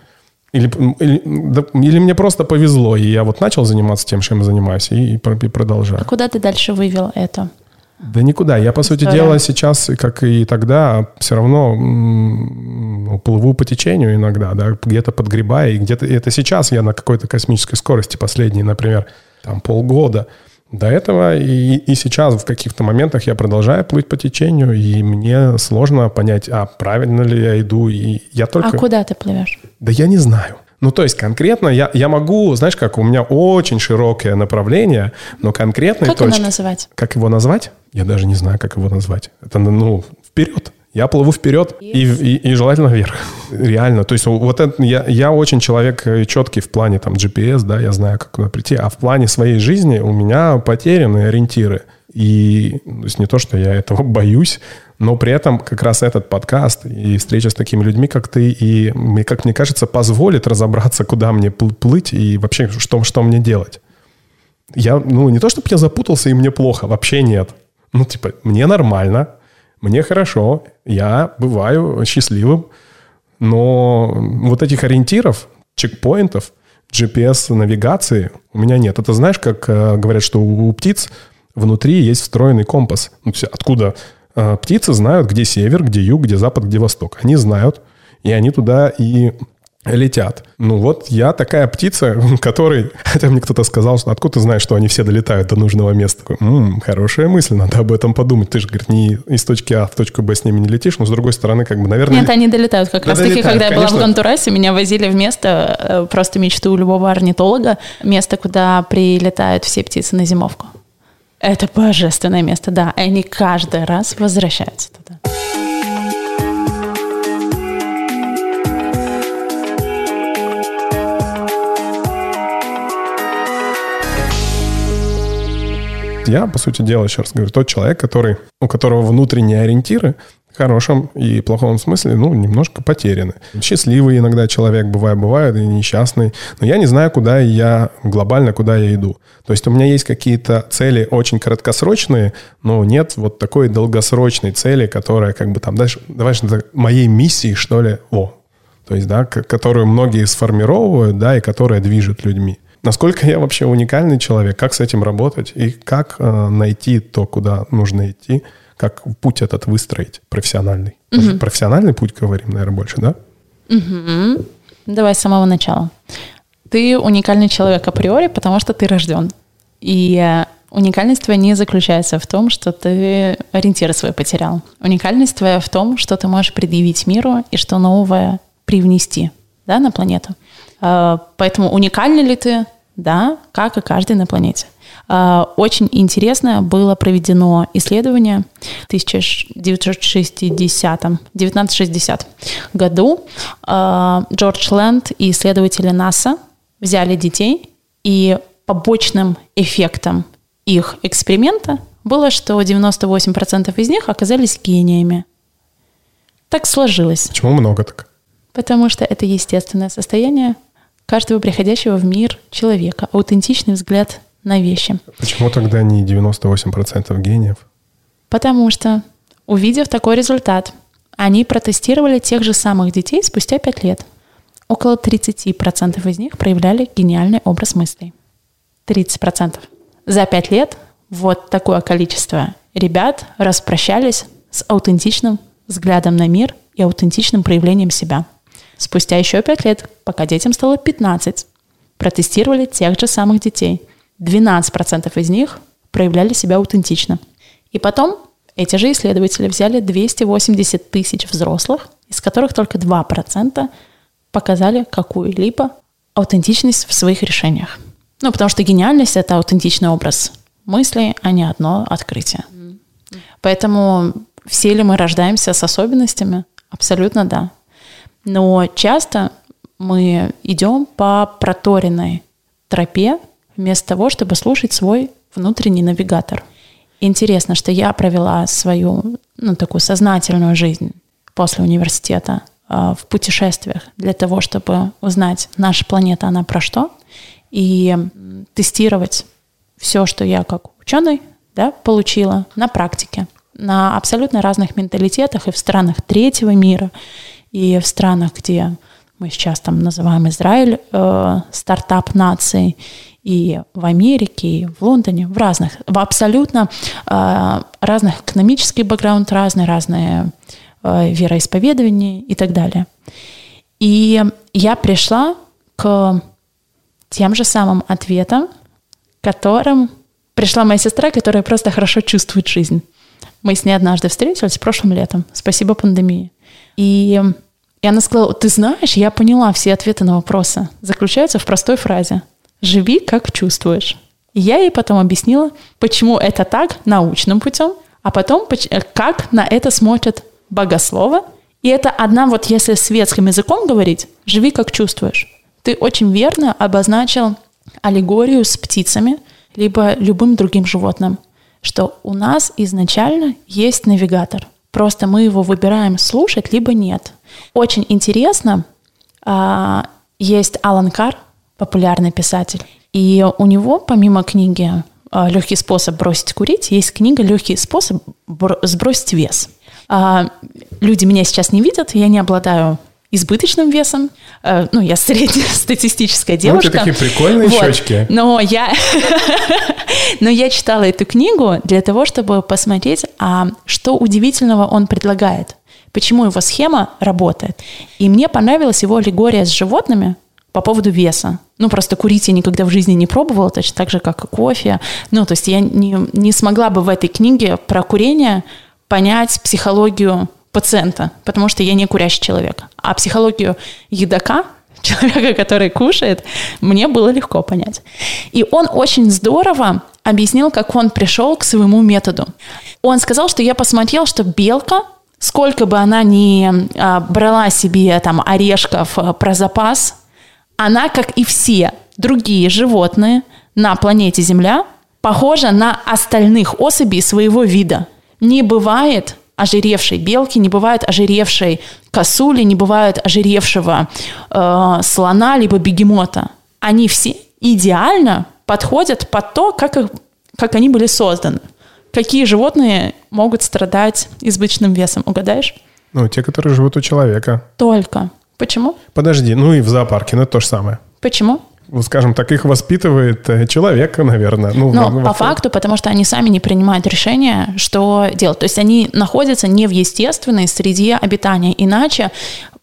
Или, или, да, или мне просто повезло, и я вот начал заниматься тем, чем я занимаюсь, и, и продолжаю. А куда ты дальше вывел это? Да никуда. Я, по История. сути дела, сейчас, как и тогда, все равно ну, плыву по течению иногда, да, где-то подгребая, и где-то это сейчас я на какой-то космической скорости последние, например, там полгода – До этого и, и сейчас в каких-то моментах я продолжаю плыть по течению, и мне сложно понять, а правильно ли я иду, и я только... А куда ты плывешь? Да я не знаю. Ну, то есть конкретно я, я могу, знаешь, как у меня очень широкое направление, но конкретно... Как точки, его называть? Как его назвать? Я даже не знаю, как его назвать. Это, ну, вперед. Я плыву вперед и, и, и желательно вверх. (laughs) Реально. То есть вот это, я, я очень человек э, четкий в плане там GPS, да, я знаю, как куда прийти. А в плане своей жизни у меня потеряны ориентиры. И то есть не то, что я этого (laughs) боюсь, но при этом как раз этот подкаст и встреча с такими людьми, как ты, и, как мне кажется, позволит разобраться, куда мне плыть и вообще, что, что мне делать. Я, ну, не то, чтобы я запутался и мне плохо, вообще нет. Ну, типа, мне нормально, мне хорошо, я бываю счастливым, но вот этих ориентиров, чекпоинтов, GPS-навигации у меня нет. Это знаешь, как э, говорят, что у, птиц внутри есть встроенный компас. Ну, откуда птицы знают, где север, где юг, где запад, где восток. Они знают, и они туда и летят. Ну вот я такая птица, (laughs) которой, хотя мне кто-то сказал, что откуда ты знаешь, что они все долетают до нужного места. Такой, М-м, хорошая мысль, надо об этом подумать. Ты же, говорит, не из точки А в точку Б с ними не летишь, но с другой стороны, как бы, наверное... Нет, они долетают. Как да, раз таки, когда я была в Гонтурасе, меня возили в место, э, просто мечту любого орнитолога, место, куда прилетают все птицы на зимовку. Это божественное место, да. И они каждый раз возвращаются туда. я, по сути дела, еще раз говорю, тот человек, который, у которого внутренние ориентиры хорошем и плохом смысле, ну, немножко потеряны. Счастливый иногда человек бывает, бывает и несчастный, но я не знаю, куда я глобально, куда я иду. То есть у меня есть какие-то цели очень краткосрочные, но нет вот такой долгосрочной цели, которая как бы там дальше, давай моей миссии, что ли, о, то есть, да, которую многие сформировывают, да, и которая движет людьми. Насколько я вообще уникальный человек, как с этим работать и как э, найти то, куда нужно идти, как путь этот выстроить профессиональный. Угу. Профессиональный путь говорим, наверное, больше, да? Угу. Давай с самого начала. Ты уникальный человек априори, потому что ты рожден. И э, уникальность твоя не заключается в том, что ты ориентиры свои потерял. Уникальность твоя в том, что ты можешь предъявить миру и что новое привнести да, на планету. Э, поэтому уникальный ли ты, да, как и каждый на планете. А, очень интересно было проведено исследование в 1960, 1960 году. А, Джордж Лэнд и исследователи НАСА взяли детей, и побочным эффектом их эксперимента было, что 98% из них оказались гениями. Так сложилось. Почему много так? Потому что это естественное состояние каждого приходящего в мир человека, аутентичный взгляд на вещи. Почему тогда не 98% гениев? Потому что, увидев такой результат, они протестировали тех же самых детей спустя 5 лет. Около 30% из них проявляли гениальный образ мыслей. 30%. За 5 лет вот такое количество ребят распрощались с аутентичным взглядом на мир и аутентичным проявлением себя – Спустя еще пять лет, пока детям стало 15, протестировали тех же самых детей. 12% из них проявляли себя аутентично. И потом эти же исследователи взяли 280 тысяч взрослых, из которых только 2% показали какую-либо аутентичность в своих решениях. Ну, потому что гениальность — это аутентичный образ мыслей, а не одно открытие. Поэтому все ли мы рождаемся с особенностями? Абсолютно да. Но часто мы идем по проторенной тропе вместо того, чтобы слушать свой внутренний навигатор. Интересно, что я провела свою ну, такую сознательную жизнь после университета э, в путешествиях для того, чтобы узнать, наша планета, она про что, и тестировать все, что я как ученый да, получила на практике, на абсолютно разных менталитетах и в странах третьего мира, и в странах, где мы сейчас там называем Израиль э, стартап нацией, и в Америке, и в Лондоне, в разных, в абсолютно э, разных экономический бэкграунд, разные, разные э, вероисповедания и так далее. И я пришла к тем же самым ответам, которым пришла моя сестра, которая просто хорошо чувствует жизнь. Мы с ней однажды встретились прошлым летом. Спасибо пандемии. И, и она сказала, ты знаешь, я поняла все ответы на вопросы. Заключаются в простой фразе. Живи, как чувствуешь. И я ей потом объяснила, почему это так научным путем, а потом как на это смотрят богословы. И это одна, вот если светским языком говорить, живи, как чувствуешь. Ты очень верно обозначил аллегорию с птицами, либо любым другим животным, что у нас изначально есть навигатор. Просто мы его выбираем слушать, либо нет. Очень интересно, а, есть Алан Кар, популярный писатель, и у него, помимо книги а, «Легкий способ бросить курить», есть книга «Легкий способ сбросить вес». А, люди меня сейчас не видят, я не обладаю избыточным весом. Э, ну, я среднестатистическая девушка. Ну, такие прикольные вот. щечки. Но я, (laughs) но я читала эту книгу для того, чтобы посмотреть, а что удивительного он предлагает. Почему его схема работает. И мне понравилась его аллегория с животными по поводу веса. Ну, просто курить я никогда в жизни не пробовала, точно так же, как и кофе. Ну, то есть я не, не смогла бы в этой книге про курение понять психологию пациента, потому что я не курящий человек. А психологию едока, (laughs) человека, который кушает, мне было легко понять. И он очень здорово объяснил, как он пришел к своему методу. Он сказал, что я посмотрел, что белка, сколько бы она ни а, брала себе там орешков а, про запас, она, как и все другие животные на планете Земля, похожа на остальных особей своего вида. Не бывает ожиревшей белки, не бывает ожиревшей косули, не бывает ожиревшего э, слона либо бегемота. Они все идеально подходят под то, как, их, как они были созданы. Какие животные могут страдать избыточным весом, угадаешь? Ну, те, которые живут у человека. Только. Почему? Подожди, ну и в зоопарке, ну это то же самое. Почему? скажем так, их воспитывает э, человек, наверное. Ну, Но во, по факту, потому что они сами не принимают решения, что делать. То есть они находятся не в естественной среде обитания. Иначе,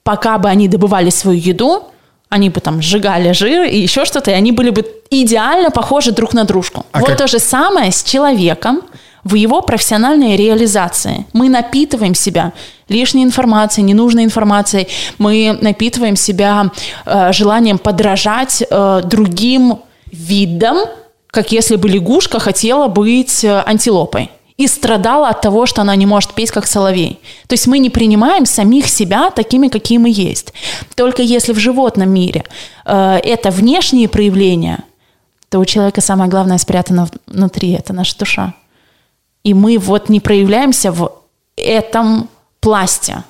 пока бы они добывали свою еду, они бы там сжигали жир и еще что-то, и они были бы идеально похожи друг на дружку. А вот как... то же самое с человеком в его профессиональной реализации. Мы напитываем себя лишней информацией, ненужной информацией, мы напитываем себя э, желанием подражать э, другим видам, как если бы лягушка хотела быть э, антилопой и страдала от того, что она не может петь как соловей. То есть мы не принимаем самих себя такими, какие мы есть. Только если в животном мире э, это внешние проявления, то у человека самое главное спрятано внутри, это наша душа и мы вот не проявляемся в этом пласте.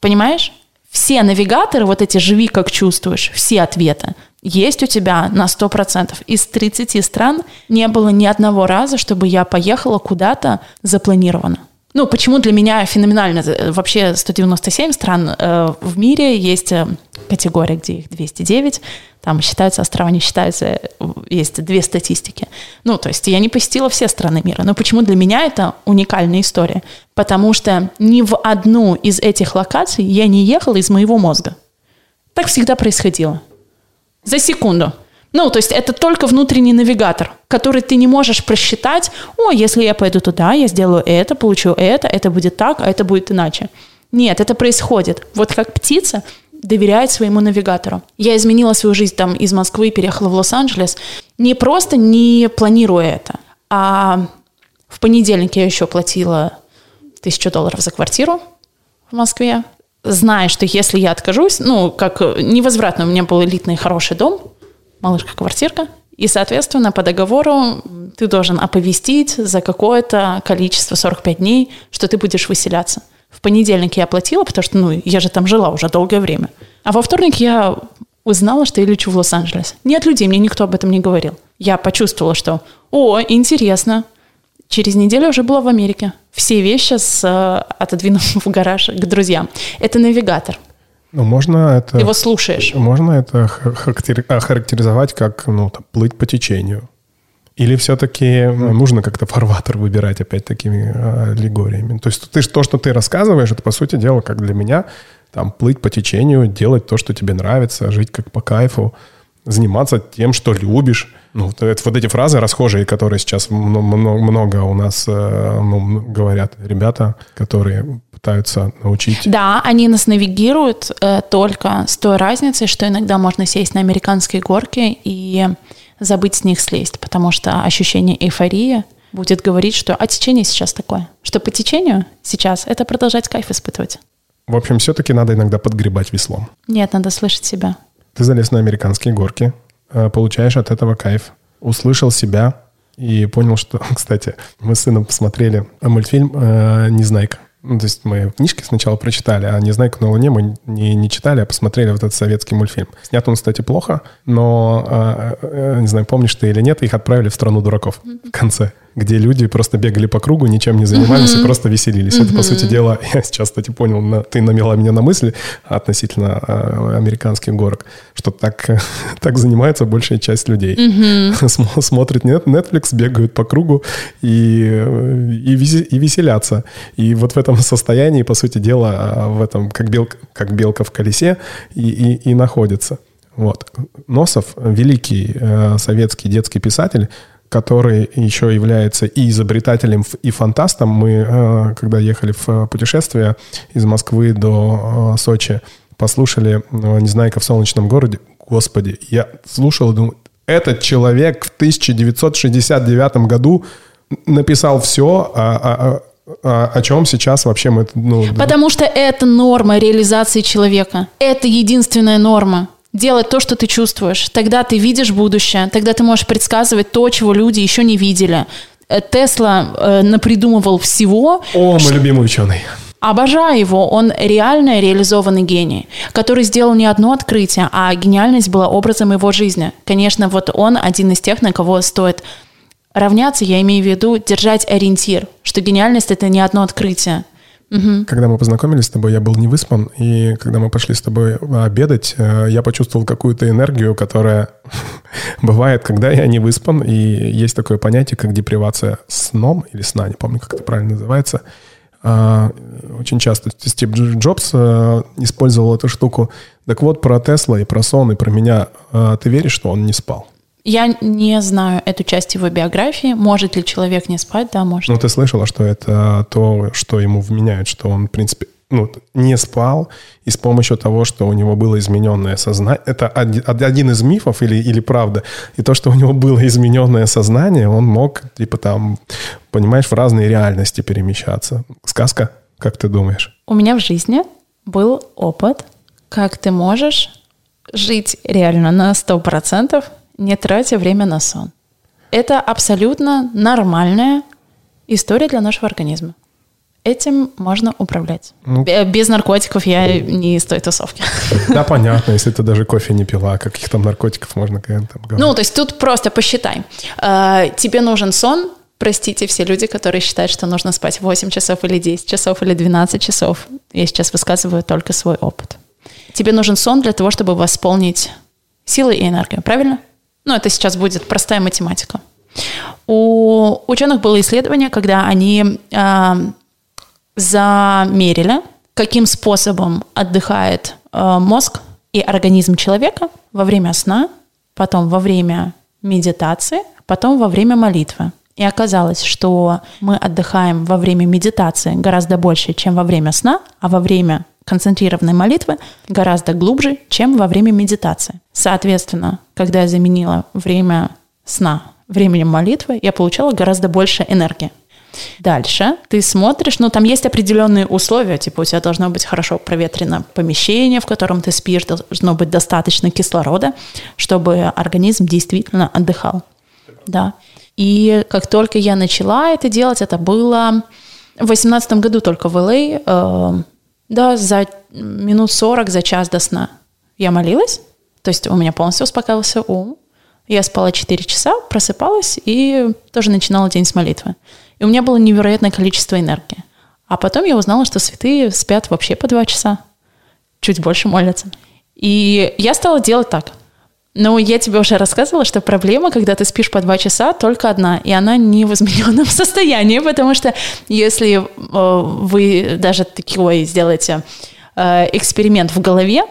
Понимаешь? Все навигаторы, вот эти «живи, как чувствуешь», все ответы есть у тебя на 100%. Из 30 стран не было ни одного раза, чтобы я поехала куда-то запланированно. Ну, почему для меня феноменально? Вообще 197 стран э, в мире, есть э, категория, где их 209, там считаются острова, не считаются, есть две статистики. Ну, то есть я не посетила все страны мира. Но почему для меня это уникальная история? Потому что ни в одну из этих локаций я не ехала из моего мозга. Так всегда происходило. За секунду. Ну, то есть это только внутренний навигатор, который ты не можешь просчитать, о, если я пойду туда, я сделаю это, получу это, это будет так, а это будет иначе. Нет, это происходит. Вот как птица доверяет своему навигатору. Я изменила свою жизнь там из Москвы, переехала в Лос-Анджелес, не просто не планируя это, а в понедельник я еще платила тысячу долларов за квартиру в Москве, зная, что если я откажусь, ну, как невозвратно, у меня был элитный хороший дом, малышка-квартирка. И, соответственно, по договору ты должен оповестить за какое-то количество, 45 дней, что ты будешь выселяться. В понедельник я оплатила, потому что, ну, я же там жила уже долгое время. А во вторник я узнала, что я лечу в Лос-Анджелес. Не от людей, мне никто об этом не говорил. Я почувствовала, что, о, интересно. Через неделю уже была в Америке. Все вещи с, э, отодвинув (laughs) в гараж к друзьям. Это навигатор. Ну, можно это... Его слушаешь. Можно это охарактеризовать как, ну, там, плыть по течению. Или все-таки ну, нужно как-то фарватер выбирать опять такими а, аллегориями? То есть ты, то, что ты рассказываешь, это, по сути дела, как для меня, там, плыть по течению, делать то, что тебе нравится, жить как по кайфу, заниматься тем, что любишь. Ну, это вот эти фразы расхожие, которые сейчас много у нас э, ну, говорят ребята, которые пытаются научить. Да, они нас навигируют э, только с той разницей, что иногда можно сесть на американские горки и забыть с них слезть, потому что ощущение эйфории будет говорить, что а течение сейчас такое, что по течению сейчас это продолжать кайф испытывать. В общем, все-таки надо иногда подгребать веслом. Нет, надо слышать себя. Ты залез на американские горки, получаешь от этого кайф. Услышал себя и понял, что, (laughs) кстати, мы с сыном посмотрели мультфильм э, «Незнайка». Ну, то есть мы книжки сначала прочитали, а «Незнайку на Луне» мы не, не читали, а посмотрели вот этот советский мультфильм. Снят он, кстати, плохо, но, э, э, не знаю, помнишь ты или нет, их отправили в «Страну дураков» в конце где люди просто бегали по кругу, ничем не занимались и просто веселились. Это, по сути дела, (laughs) я сейчас, кстати, понял, на, ты намела меня на мысли относительно э, американских горок, что так, (laughs) так занимается большая часть людей. (laughs) Смотрят Netflix, бегают по кругу и, и, и веселятся. И вот в этом состоянии, по сути дела, а, в этом, как белка, как белка в колесе, и, и, и находится. Вот. Носов, великий э, советский детский писатель, который еще является и изобретателем, и фантастом. Мы, э, когда ехали в путешествие из Москвы до э, Сочи, послушали э, «Незнайка в солнечном городе». Господи, я слушал и думаю, этот человек в 1969 году написал все, о, о, о, о чем сейчас вообще мы... Ну, Потому что это норма реализации человека. Это единственная норма делать то, что ты чувствуешь. Тогда ты видишь будущее, тогда ты можешь предсказывать то, чего люди еще не видели. Э, Тесла э, напридумывал всего. О, мой любимый ученый. Обожаю его, он реально реализованный гений, который сделал не одно открытие, а гениальность была образом его жизни. Конечно, вот он один из тех, на кого стоит равняться, я имею в виду держать ориентир, что гениальность — это не одно открытие, Угу. Когда мы познакомились с тобой, я был не выспан, и когда мы пошли с тобой обедать, э, я почувствовал какую-то энергию, которая (laughs) бывает, когда я не выспан, и есть такое понятие, как депривация сном или сна, не помню, как это правильно называется. А, очень часто Стив Джобс э, использовал эту штуку. Так вот, про Тесла и про сон, и про меня, э, ты веришь, что он не спал? Я не знаю эту часть его биографии. Может ли человек не спать? Да, может. Ну, ты слышала, что это то, что ему вменяют, что он, в принципе, ну, не спал, и с помощью того, что у него было измененное сознание, это один из мифов или, или правда, и то, что у него было измененное сознание, он мог, типа там, понимаешь, в разные реальности перемещаться. Сказка, как ты думаешь? У меня в жизни был опыт, как ты можешь жить реально на 100%, не тратя время на сон. Это абсолютно нормальная история для нашего организма. Этим можно управлять. Ну, Без наркотиков я не из той тусовки. Да, понятно. Если ты даже кофе не пила, каких там наркотиков можно там говорить? Ну, то есть тут просто посчитай. А, тебе нужен сон, простите все люди, которые считают, что нужно спать 8 часов или 10 часов или 12 часов. Я сейчас высказываю только свой опыт. Тебе нужен сон для того, чтобы восполнить силы и энергию, правильно? Ну, это сейчас будет простая математика. У ученых было исследование, когда они э, замерили, каким способом отдыхает э, мозг и организм человека во время сна, потом во время медитации, потом во время молитвы. И оказалось, что мы отдыхаем во время медитации гораздо больше, чем во время сна, а во время концентрированной молитвы гораздо глубже, чем во время медитации. Соответственно, когда я заменила время сна временем молитвы, я получала гораздо больше энергии. Дальше ты смотришь, ну там есть определенные условия, типа у тебя должно быть хорошо проветрено помещение, в котором ты спишь, должно быть достаточно кислорода, чтобы организм действительно отдыхал. Да. И как только я начала это делать, это было в 2018 году только в LA, э, да, за минут 40, за час до сна я молилась. То есть у меня полностью успокаивался ум. Я спала 4 часа, просыпалась и тоже начинала день с молитвы. И у меня было невероятное количество энергии. А потом я узнала, что святые спят вообще по 2 часа. Чуть больше молятся. И я стала делать так. Ну, я тебе уже рассказывала, что проблема, когда ты спишь по два часа, только одна, и она не в измененном (laughs) состоянии, потому что если э, вы даже такой сделаете э, эксперимент в голове,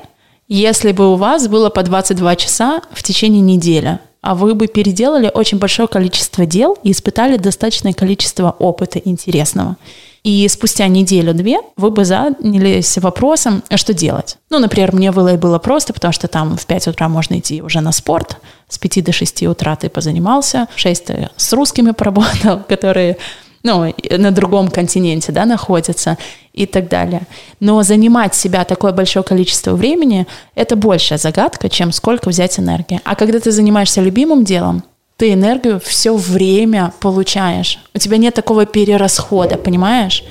если бы у вас было по 22 часа в течение недели, а вы бы переделали очень большое количество дел и испытали достаточное количество опыта интересного. И спустя неделю-две вы бы занялись вопросом, а что делать. Ну, например, мне было и было просто, потому что там в 5 утра можно идти уже на спорт, с 5 до 6 утра ты позанимался, в 6 ты с русскими поработал, (laughs) которые ну, на другом континенте, да, находятся и так далее. Но занимать себя такое большое количество времени – это большая загадка, чем сколько взять энергии. А когда ты занимаешься любимым делом, ты энергию все время получаешь. У тебя нет такого перерасхода, понимаешь?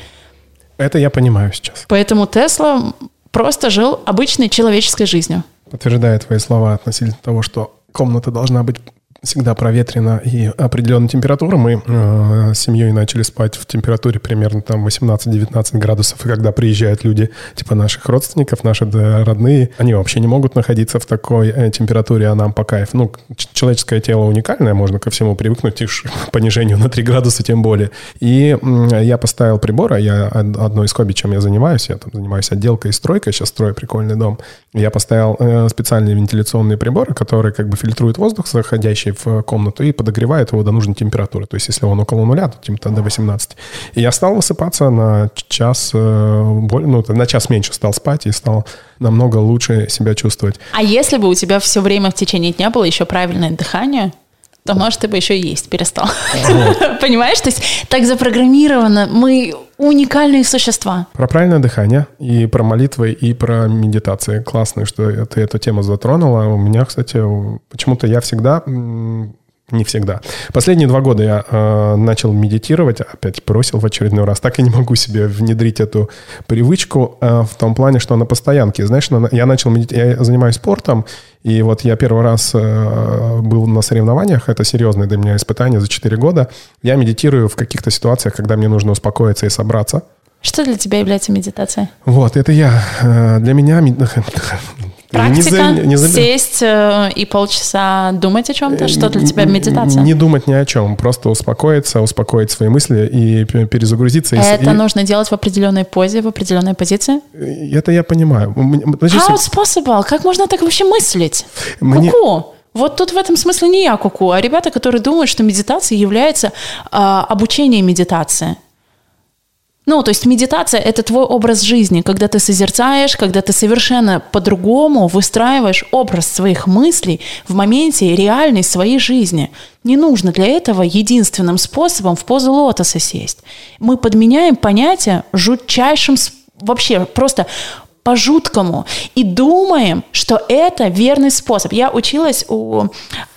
Это я понимаю сейчас. Поэтому Тесла просто жил обычной человеческой жизнью. Подтверждая твои слова относительно того, что комната должна быть всегда проветрено и определенная температура. Мы э, с семьей начали спать в температуре примерно там 18-19 градусов. И когда приезжают люди типа наших родственников, наши родные, они вообще не могут находиться в такой э, температуре, а нам по кайфу. Ну, человеческое тело уникальное, можно ко всему привыкнуть, и к (laughs) понижению на 3 градуса тем более. И э, я поставил прибор, а я одно из хобби, чем я занимаюсь, я там занимаюсь отделкой и стройкой, сейчас строю прикольный дом. Я поставил э, специальные вентиляционные приборы, которые как бы фильтруют воздух, заходящий в комнату и подогревает его до нужной температуры. То есть, если он около нуля, то типа до 18. И я стал высыпаться на час, э, ну, на час меньше стал спать и стал намного лучше себя чувствовать. А если бы у тебя все время в течение дня было еще правильное дыхание, то, может, ты бы еще есть перестал. Вот. (laughs) Понимаешь? То есть так запрограммировано. Мы уникальные существа. Про правильное дыхание и про молитвы, и про медитации. Классно, что ты эту тему затронула. У меня, кстати, почему-то я всегда не всегда. Последние два года я э, начал медитировать, опять бросил в очередной раз. Так и не могу себе внедрить эту привычку э, в том плане, что на постоянке. Знаешь, я начал медитировать, я занимаюсь спортом, и вот я первый раз э, был на соревнованиях, это серьезное для меня испытание за 4 года. Я медитирую в каких-то ситуациях, когда мне нужно успокоиться и собраться. Что для тебя является медитацией? Вот, это я. Э, для меня (laughs) Практика, не за, не сесть э, и полчаса думать о чем-то? Что для тебя медитация? Не думать ни о чем, просто успокоиться, успокоить свои мысли и перезагрузиться. Это и... нужно делать в определенной позе, в определенной позиции? Это я понимаю. How it's possible? Как можно так вообще мыслить? Мне... Ку-ку. Вот тут в этом смысле не я куку, а ребята, которые думают, что медитация является а, обучением медитации. Ну, то есть медитация – это твой образ жизни, когда ты созерцаешь, когда ты совершенно по-другому выстраиваешь образ своих мыслей в моменте реальной своей жизни. Не нужно для этого единственным способом в позу лотоса сесть. Мы подменяем понятие жутчайшим, вообще просто по-жуткому и думаем, что это верный способ. Я училась у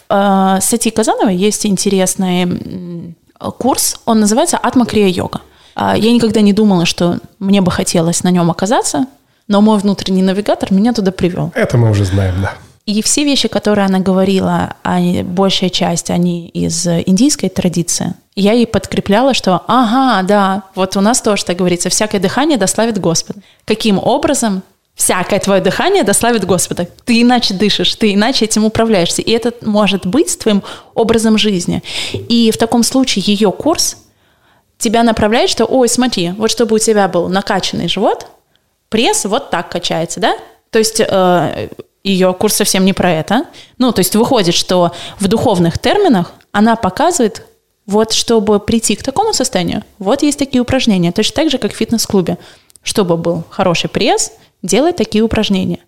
э, Сати Казановой, есть интересный курс, он называется «Атмакрия йога». А, я никогда не думала, что мне бы хотелось на нем оказаться, но мой внутренний навигатор меня туда привел. Это мы уже знаем, да. И все вещи, которые она говорила, они, большая часть, они из индийской традиции. Я ей подкрепляла, что ага, да, вот у нас тоже так говорится, всякое дыхание дославит Господа. Каким образом всякое твое дыхание дославит Господа. Ты иначе дышишь, ты иначе этим управляешься. И это может быть твоим образом жизни. И в таком случае ее курс тебя направляет, что, ой, смотри, вот чтобы у тебя был накачанный живот, пресс вот так качается, да? То есть э, ее курс совсем не про это. Ну, то есть выходит, что в духовных терминах она показывает, вот чтобы прийти к такому состоянию, вот есть такие упражнения, точно так же, как в фитнес-клубе. Чтобы был хороший пресс, делай такие упражнения.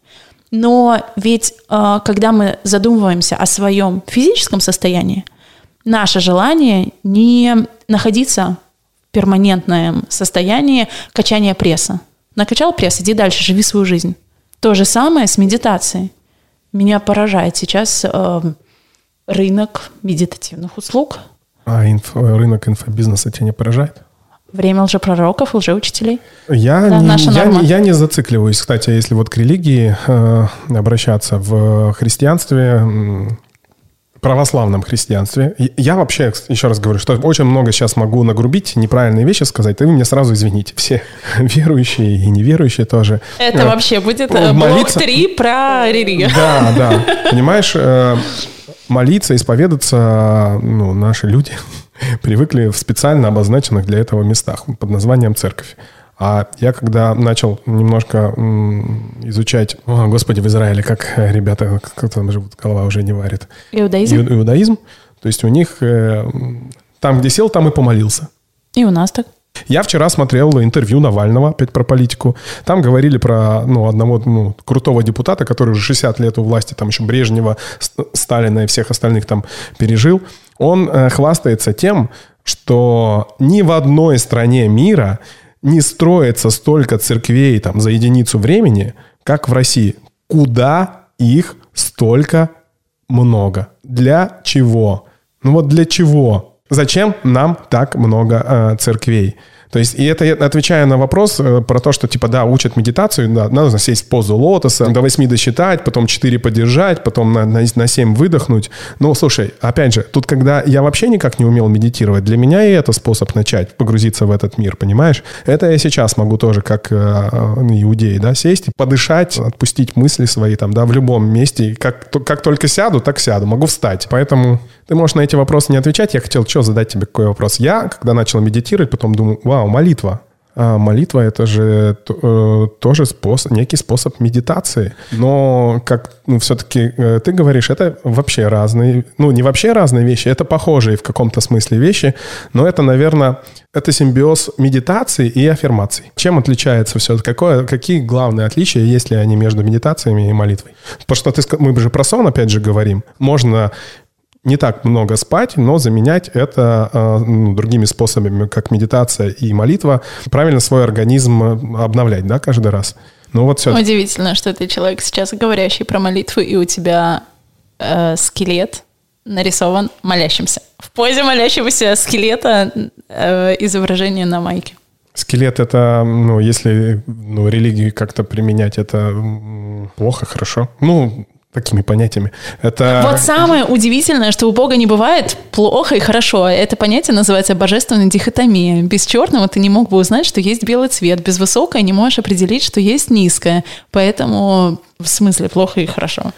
Но ведь э, когда мы задумываемся о своем физическом состоянии, наше желание не находиться перманентное состояние качания пресса. Накачал пресс, иди дальше, живи свою жизнь. То же самое с медитацией. Меня поражает сейчас э, рынок медитативных услуг. А инф, рынок инфобизнеса тебя не поражает? Время лжепророков, лжеучителей. Я, да, не, я, я не зацикливаюсь. Кстати, если вот к религии э, обращаться в христианстве, православном христианстве. Я вообще, еще раз говорю, что очень много сейчас могу нагрубить, неправильные вещи сказать, и вы мне сразу извините. Все (laughs) верующие и неверующие тоже. Это э, вообще будет э, молиться. блок 3 про религию. Да, (laughs) да. Понимаешь, э, молиться, исповедаться, ну, наши люди (laughs) привыкли в специально обозначенных для этого местах под названием церковь. А я когда начал немножко изучать, о, господи, в Израиле, как ребята, как там живут, голова уже не варит. Иудаизм? Иудаизм. То есть у них э, там, где сел, там и помолился. И у нас так. Я вчера смотрел интервью Навального, опять про политику. Там говорили про ну, одного ну, крутого депутата, который уже 60 лет у власти, там еще Брежнева, Сталина и всех остальных там пережил. Он э, хвастается тем, что ни в одной стране мира не строится столько церквей там, за единицу времени, как в России. Куда их столько много? Для чего? Ну вот для чего? Зачем нам так много э, церквей? То есть, и это отвечая на вопрос э, про то, что, типа, да, учат медитацию, да, надо сесть в позу лотоса, до 8 досчитать, потом 4 подержать, потом на, на, на 7 выдохнуть. Ну, слушай, опять же, тут, когда я вообще никак не умел медитировать, для меня и это способ начать погрузиться в этот мир, понимаешь? Это я сейчас могу тоже, как э, э иудей, да, сесть, подышать, отпустить мысли свои там, да, в любом месте. Как, как только сяду, так сяду, могу встать. Поэтому ты можешь на эти вопросы не отвечать. Я хотел что задать тебе какой вопрос. Я, когда начал медитировать, потом думаю, вау, молитва. А молитва это же э, тоже способ, некий способ медитации. Но, как ну, все-таки э, ты говоришь, это вообще разные, ну, не вообще разные вещи, это похожие в каком-то смысле вещи, но это, наверное, это симбиоз медитации и аффирмаций. Чем отличается все? Какое, какие главные отличия, есть ли они между медитациями и молитвой? Потому что ты, мы же про сон опять же говорим. Можно не так много спать, но заменять это э, ну, другими способами, как медитация и молитва, правильно свой организм э, обновлять, да, каждый раз. Ну вот все. Удивительно, что ты человек сейчас говорящий про молитву, и у тебя э, скелет нарисован молящимся. В позе молящегося скелета э, изображение на майке. Скелет это, ну, если ну, религию как-то применять, это плохо, хорошо. Ну, такими понятиями. Это... Вот самое удивительное, что у Бога не бывает плохо и хорошо. Это понятие называется божественная дихотомия. Без черного ты не мог бы узнать, что есть белый цвет. Без высокого не можешь определить, что есть низкое. Поэтому в смысле плохо и хорошо.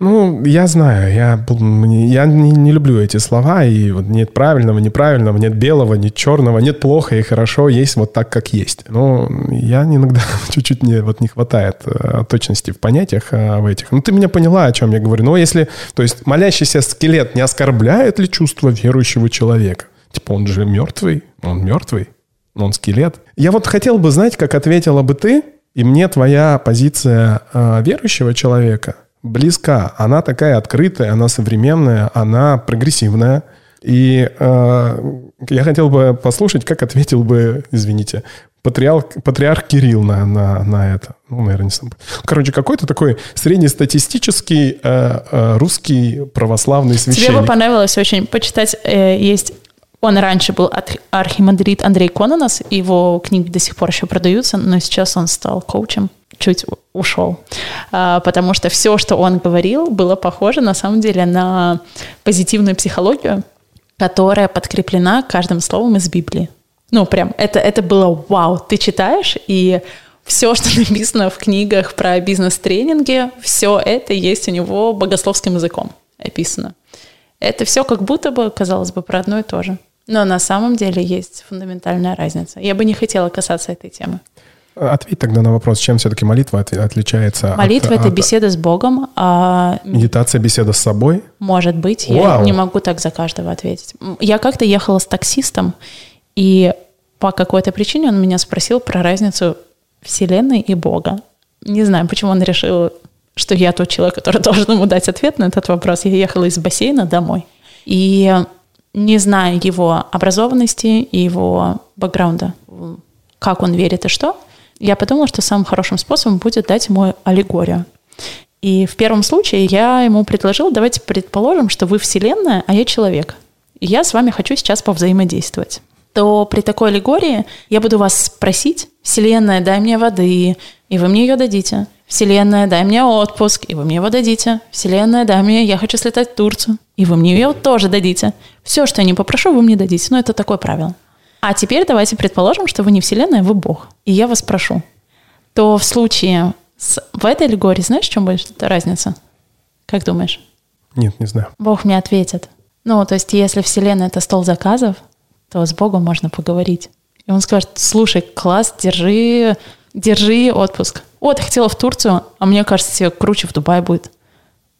Ну, я знаю, я, я не, не люблю эти слова, и вот нет правильного, неправильного, нет белого, нет черного, нет плохо и хорошо, есть вот так, как есть. Но я иногда (laughs) чуть-чуть не, вот не хватает э, точности в понятиях э, в этих. Ну, ты меня поняла, о чем я говорю. Но если, то есть молящийся скелет не оскорбляет ли чувство верующего человека? Типа он же мертвый, он мертвый, он скелет. Я вот хотел бы знать, как ответила бы ты, и мне твоя позиция э, верующего человека – близка. Она такая открытая, она современная, она прогрессивная. И э, я хотел бы послушать, как ответил бы, извините, патриарх, патриарх Кирилл на, на, на это. Ну, наверное, не сам. Короче, какой-то такой среднестатистический э, э, русский православный священник. Тебе бы понравилось очень почитать. Э, есть он раньше был архимандрит Андрей Кононос, его книги до сих пор еще продаются, но сейчас он стал коучем чуть ушел, а, потому что все, что он говорил, было похоже на самом деле на позитивную психологию, которая подкреплена каждым словом из Библии. Ну, прям, это, это было вау. Ты читаешь, и все, что (laughs) написано в книгах про бизнес-тренинги, все это есть у него богословским языком описано. Это все как будто бы, казалось бы, про одно и то же. Но на самом деле есть фундаментальная разница. Я бы не хотела касаться этой темы. Ответь тогда на вопрос, чем все-таки молитва отличается Молитва от, — это от... беседа с Богом. А... Медитация, беседа с собой? Может быть. Вау. Я не могу так за каждого ответить. Я как-то ехала с таксистом, и по какой-то причине он меня спросил про разницу Вселенной и Бога. Не знаю, почему он решил, что я тот человек, который (laughs) должен ему дать ответ на этот вопрос. Я ехала из бассейна домой. И не зная его образованности и его бэкграунда, как он верит и что, я подумала, что самым хорошим способом будет дать ему аллегорию. И в первом случае я ему предложила, давайте предположим, что вы Вселенная, а я человек. И я с вами хочу сейчас повзаимодействовать. То при такой аллегории я буду вас спросить, Вселенная, дай мне воды, и вы мне ее дадите. Вселенная, дай мне отпуск, и вы мне его дадите. Вселенная, дай мне, я хочу слетать в Турцию, и вы мне ее тоже дадите. Все, что я не попрошу, вы мне дадите. Но это такое правило. А теперь давайте предположим, что вы не Вселенная, вы Бог. И я вас прошу. То в случае с... в этой аллегории, знаешь, в чем будет разница? Как думаешь? Нет, не знаю. Бог мне ответит. Ну, то есть, если Вселенная — это стол заказов, то с Богом можно поговорить. И он скажет, слушай, класс, держи, держи отпуск. О, ты хотела в Турцию, а мне кажется, тебе круче в Дубай будет.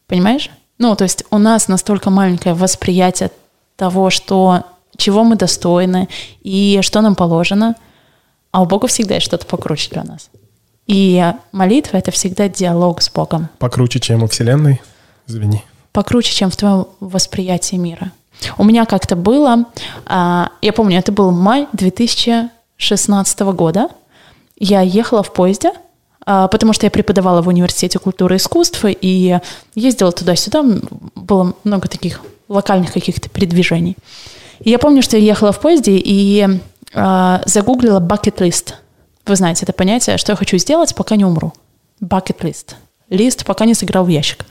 Понимаешь? Ну, то есть у нас настолько маленькое восприятие того, что чего мы достойны и что нам положено, а у Бога всегда есть что-то покруче для нас. И молитва — это всегда диалог с Богом. Покруче, чем у Вселенной? Извини. Покруче, чем в твоем восприятии мира. У меня как-то было, а, я помню, это был май 2016 года. Я ехала в поезде, а, потому что я преподавала в университете культуры и искусств и ездила туда-сюда. Было много таких локальных каких-то передвижений. И я помню, что я ехала в поезде и э, загуглила bucket list. Вы знаете это понятие, что я хочу сделать, пока не умру. Bucket list. Лист, пока не сыграл в ящик.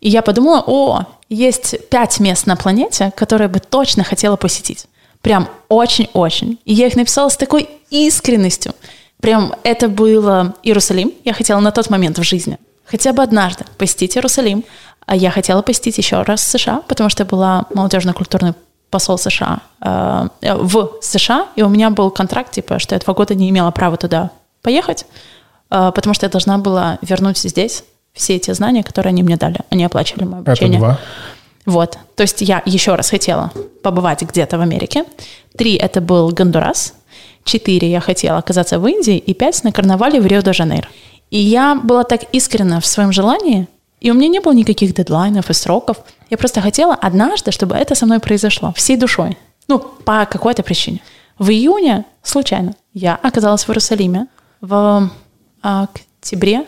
И я подумала, о, есть пять мест на планете, которые бы точно хотела посетить. Прям очень-очень. И я их написала с такой искренностью. Прям это было Иерусалим. Я хотела на тот момент в жизни хотя бы однажды посетить Иерусалим. А я хотела посетить еще раз США, потому что я была молодежно-культурный посол США э, в США, и у меня был контракт, типа, что я два года не имела права туда поехать, э, потому что я должна была вернуть здесь все эти знания, которые они мне дали. Они оплачивали мое обучение. Это два. Вот. То есть я еще раз хотела побывать где-то в Америке. Три — это был Гондурас. Четыре — я хотела оказаться в Индии. И пять — на карнавале в Рио-де-Жанейро. И я была так искренна в своем желании, и у меня не было никаких дедлайнов и сроков. Я просто хотела однажды, чтобы это со мной произошло, всей душой. Ну, по какой-то причине. В июне, случайно, я оказалась в Иерусалиме в октябре,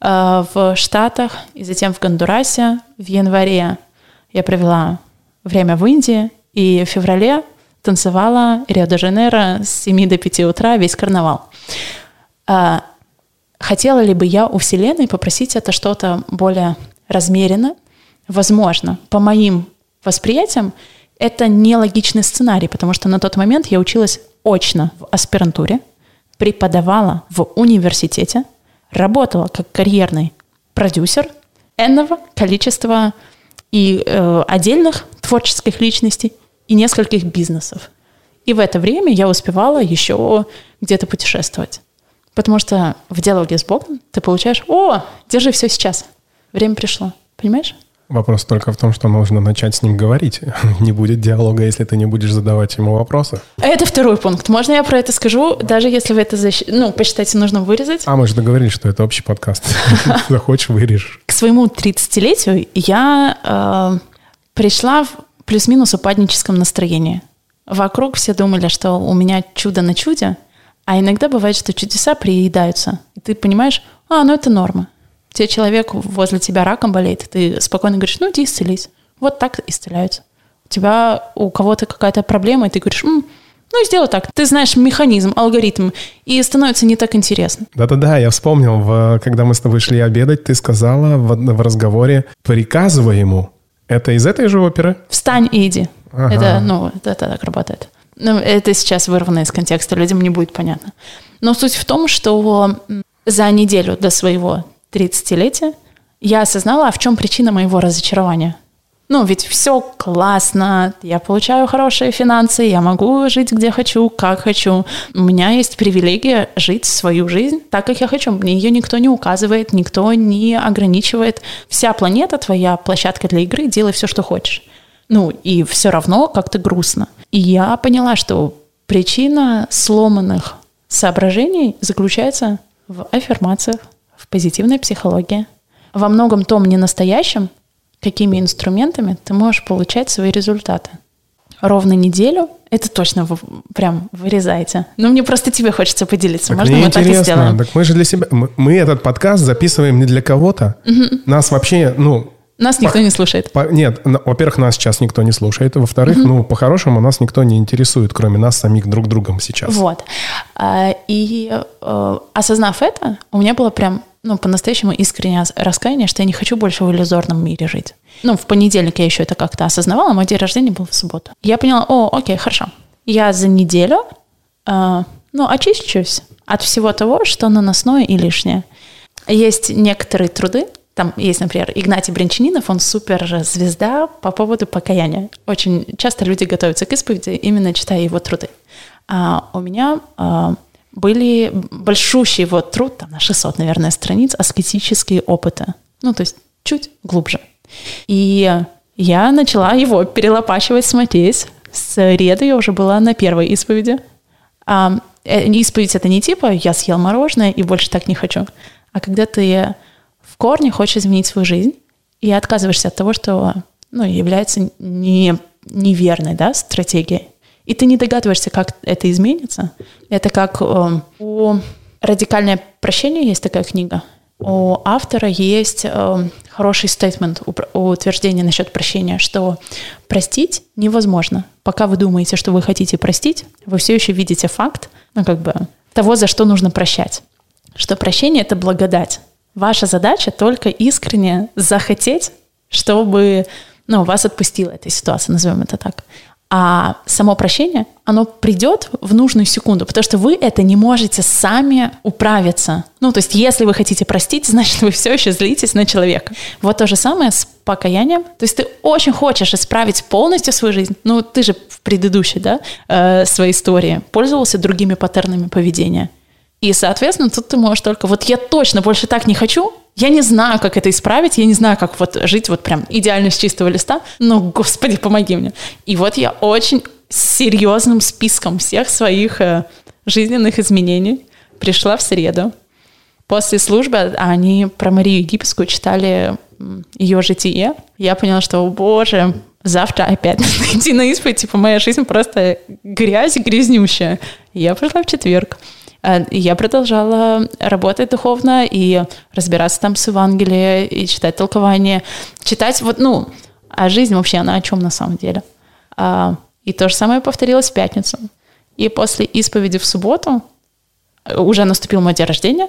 э, в Штатах и затем в Гондурасе. В январе я провела время в Индии, и в феврале танцевала Рио-де-Жанейро с 7 до 5 утра весь карнавал. Э, Хотела ли бы я у Вселенной попросить это что-то более размеренно? Возможно. По моим восприятиям, это нелогичный сценарий, потому что на тот момент я училась очно в аспирантуре, преподавала в университете, работала как карьерный продюсер энного количества и э, отдельных творческих личностей и нескольких бизнесов. И в это время я успевала еще где-то путешествовать. Потому что в диалоге с Богом ты получаешь, о, держи все сейчас, время пришло. Понимаешь? Вопрос только в том, что нужно начать с ним говорить. (laughs) Не будет диалога, если ты не будешь задавать ему вопросы. Это второй пункт. Можно я про это скажу, даже если вы это защ... ну, посчитаете нужно вырезать? А, мы же договорились, что это общий подкаст. (laughs) (laughs) Захочешь, вырежешь. К своему 30-летию я э, пришла в плюс-минус упадническом настроении. Вокруг все думали, что у меня чудо на чуде, а иногда бывает, что чудеса приедаются. И ты понимаешь, а, ну это норма. Тебе человек возле тебя раком болеет, ты спокойно говоришь, ну иди исцелись. Вот так исцеляются. У тебя у кого-то какая-то проблема, и ты говоришь, М, ну сделай так. Ты знаешь механизм, алгоритм, и становится не так интересно. Да-да-да, я вспомнил, в, когда мы с тобой шли обедать, ты сказала в, в разговоре, приказывай ему. Это из этой же оперы? Встань и иди. Ага. Это, ну, это, это так работает. Ну, это сейчас вырвано из контекста, людям не будет понятно. Но суть в том, что за неделю до своего 30-летия я осознала, а в чем причина моего разочарования. Ну, ведь все классно, я получаю хорошие финансы, я могу жить где хочу, как хочу. У меня есть привилегия жить свою жизнь так, как я хочу. Мне ее никто не указывает, никто не ограничивает. Вся планета твоя площадка для игры, делай все, что хочешь. Ну, и все равно как-то грустно. И я поняла, что причина сломанных соображений заключается в аффирмациях, в позитивной психологии. Во многом том ненастоящем, какими инструментами ты можешь получать свои результаты. Ровно неделю, это точно вы, прям вырезайте. Но мне просто тебе хочется поделиться. Так Можно мне мы интересно. так и сделаем? Так мы же для себя... Мы, мы этот подкаст записываем не для кого-то. Угу. Нас вообще, ну, нас никто не слушает. По, нет, во-первых, нас сейчас никто не слушает. Во-вторых, угу. ну, по-хорошему, нас никто не интересует, кроме нас самих друг другом сейчас. Вот. А, и э, осознав это, у меня было прям, ну, по-настоящему искреннее раскаяние, что я не хочу больше в иллюзорном мире жить. Ну, в понедельник я еще это как-то осознавала, мой день рождения был в субботу. Я поняла, о, окей, хорошо. Я за неделю, э, ну, очищусь от всего того, что наносное и лишнее. Есть некоторые труды, там есть, например, Игнатий Брянчанинов, он супер звезда по поводу покаяния. Очень часто люди готовятся к исповеди, именно читая его труды. А у меня а, были большущий вот труд, там на 600, наверное, страниц, аскетические опыты. Ну, то есть чуть глубже. И я начала его перелопачивать, смотреть. С среды я уже была на первой исповеди. А, э, исповедь это не типа «я съел мороженое и больше так не хочу», а когда ты в корне хочешь изменить свою жизнь и отказываешься от того, что ну, является не, неверной да, стратегией. И ты не догадываешься, как это изменится. Это как э, у «Радикальное прощение» есть такая книга. У автора есть э, хороший стейтмент, утверждение насчет прощения, что простить невозможно. Пока вы думаете, что вы хотите простить, вы все еще видите факт, ну как бы того, за что нужно прощать. Что прощение — это благодать. Ваша задача только искренне захотеть, чтобы ну, вас отпустила эта ситуация, назовем это так. А само прощение, оно придет в нужную секунду, потому что вы это не можете сами управиться. Ну, то есть, если вы хотите простить, (laughs) значит, вы все еще злитесь на человека. Вот то же самое с покаянием. То есть, ты очень хочешь исправить полностью свою жизнь. Ну, ты же в предыдущей, да, э, своей истории пользовался другими паттернами поведения. И, соответственно, тут ты можешь только, вот я точно больше так не хочу, я не знаю, как это исправить, я не знаю, как вот жить вот прям идеально с чистого листа, но, господи, помоги мне. И вот я очень серьезным списком всех своих э, жизненных изменений пришла в среду. После службы они про Марию Египетскую читали ее житие. Я поняла, что, о боже, завтра опять (laughs) идти на исповедь, типа моя жизнь просто грязь грязнющая. Я пришла в четверг. Э, я продолжала работать духовно и разбираться там с Евангелием, и читать толкование, читать вот, ну, а жизнь вообще, она о чем на самом деле. А, и то же самое повторилось в пятницу. И после исповеди в субботу э, уже наступил мой день рождения,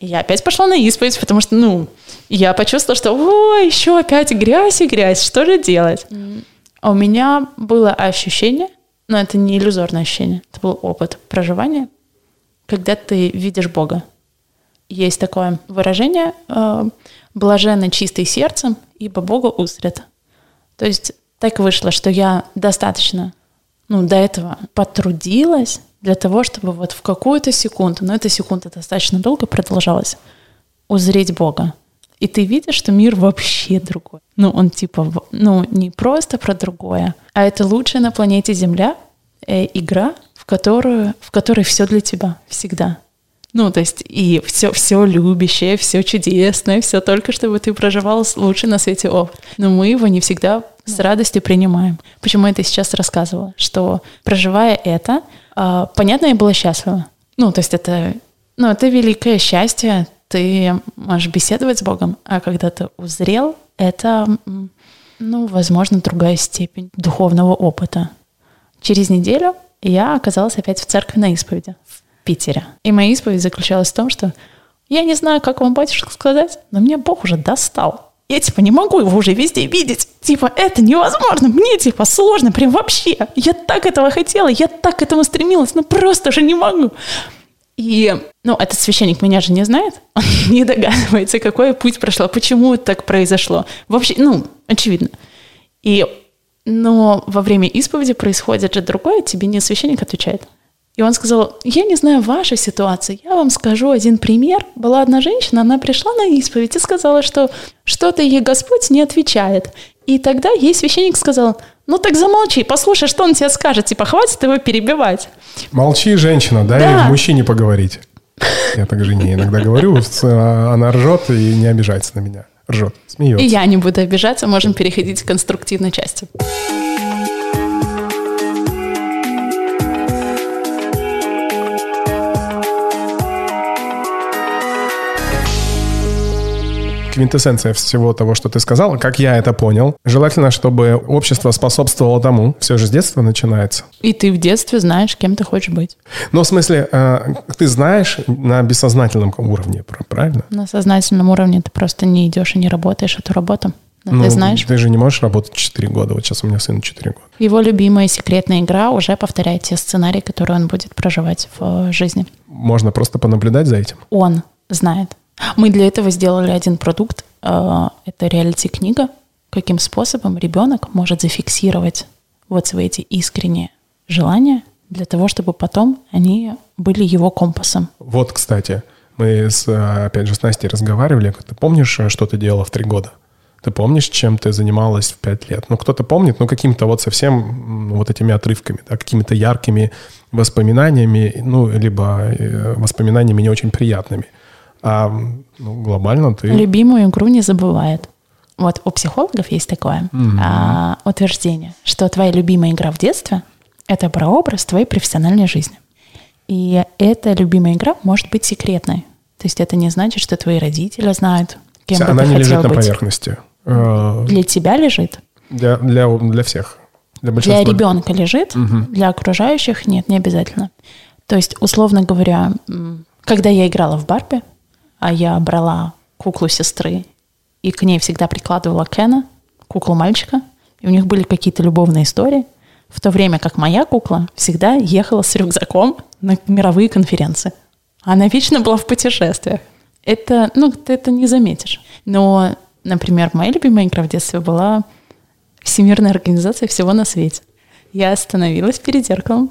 и я опять пошла на исповедь, потому что, ну, я почувствовала, что, ой, еще опять грязь и грязь, что же делать? Mm. А у меня было ощущение, но это не иллюзорное ощущение, это был опыт проживания, когда ты видишь Бога. Есть такое выражение э, «блаженно чистый сердцем, ибо Бога узрят». То есть так вышло, что я достаточно ну, до этого потрудилась для того, чтобы вот в какую-то секунду, но эта секунда достаточно долго продолжалась, узреть Бога. И ты видишь, что мир вообще другой. Ну, он типа, ну, не просто про другое, а это лучшая на планете Земля э, игра, которую, в которой все для тебя всегда. Ну, то есть и все, все любящее, все чудесное, все только чтобы ты проживал лучший на свете опыт. Но мы его не всегда с радостью принимаем. Почему я это сейчас рассказывала? Что проживая это, а, понятно, я была счастлива. Ну, то есть это, ну, это великое счастье. Ты можешь беседовать с Богом, а когда ты узрел, это, ну, возможно, другая степень духовного опыта. Через неделю я оказалась опять в церкви на исповеди в Питере. И моя исповедь заключалась в том, что я не знаю, как вам, батюшка, сказать, но меня Бог уже достал. Я, типа, не могу его уже везде видеть. Типа, это невозможно. Мне, типа, сложно. Прям вообще. Я так этого хотела. Я так к этому стремилась. Но просто же не могу. И, ну, этот священник меня же не знает. Он (laughs) не догадывается, какой путь прошла, почему так произошло. Вообще, ну, очевидно. И но во время исповеди происходит же другое, тебе не священник отвечает. И он сказал, я не знаю вашей ситуации, я вам скажу один пример. Была одна женщина, она пришла на исповедь и сказала, что что-то ей Господь не отвечает. И тогда ей священник сказал, ну так замолчи, послушай, что он тебе скажет, типа хватит его перебивать. Молчи, женщина, дай да. мужчине поговорить. Я так жене иногда говорю, а она ржет и не обижается на меня ржет, смеется. И я не буду обижаться, можем переходить к конструктивной части. Квинтэссенция всего того, что ты сказал, как я это понял. Желательно, чтобы общество способствовало тому. Все же с детства начинается. И ты в детстве знаешь, кем ты хочешь быть. Ну, в смысле, э, ты знаешь на бессознательном уровне, правильно? На сознательном уровне ты просто не идешь и не работаешь эту работу. Но ну, ты знаешь. Ты же не можешь работать 4 года. Вот сейчас у меня сын 4 года. Его любимая секретная игра уже повторяет те сценарии, которые он будет проживать в э, жизни. Можно просто понаблюдать за этим? Он знает. Мы для этого сделали один продукт. Э, это реалити-книга. Каким способом ребенок может зафиксировать вот свои эти искренние желания для того, чтобы потом они были его компасом. Вот, кстати, мы, с, опять же, с Настей разговаривали. Ты помнишь, что ты делала в три года? Ты помнишь, чем ты занималась в пять лет? Ну, кто-то помнит, ну, каким-то вот совсем вот этими отрывками, да, какими-то яркими воспоминаниями, ну, либо э, воспоминаниями не очень приятными. А ну, глобально ты... Любимую игру не забывает. Вот у психологов есть такое mm-hmm. а, утверждение, что твоя любимая игра в детстве — это прообраз твоей профессиональной жизни. И эта любимая игра может быть секретной. То есть это не значит, что твои родители знают, кем Она бы ты не лежит быть. на поверхности. Э, для тебя лежит. Для, для, для всех. Для, для ребенка лежит, угу. для окружающих нет, не обязательно. То есть, условно говоря, когда я играла в Барби, а я брала куклу сестры и к ней всегда прикладывала Кена, куклу мальчика, и у них были какие-то любовные истории, в то время как моя кукла всегда ехала с рюкзаком на мировые конференции. Она вечно была в путешествиях. Это, ну, ты это не заметишь. Но, например, моя любимая игра в детстве была Всемирная организация всего на свете. Я остановилась перед зеркалом.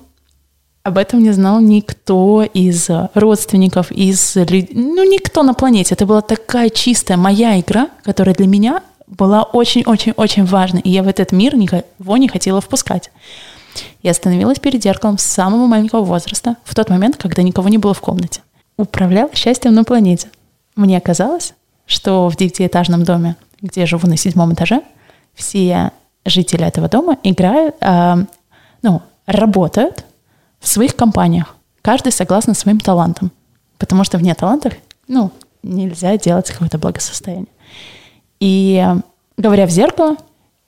Об этом не знал никто из родственников, из ну никто на планете. Это была такая чистая моя игра, которая для меня была очень-очень-очень важна, и я в этот мир никого не хотела впускать. Я остановилась перед зеркалом с самого маленького возраста, в тот момент, когда никого не было в комнате. Управляла счастьем на планете. Мне казалось, что в девятиэтажном доме, где я живу на седьмом этаже, все жители этого дома играют, э, ну, работают в своих компаниях. Каждый согласно своим талантам. Потому что вне талантов, ну, нельзя делать какое-то благосостояние. И говоря в зеркало,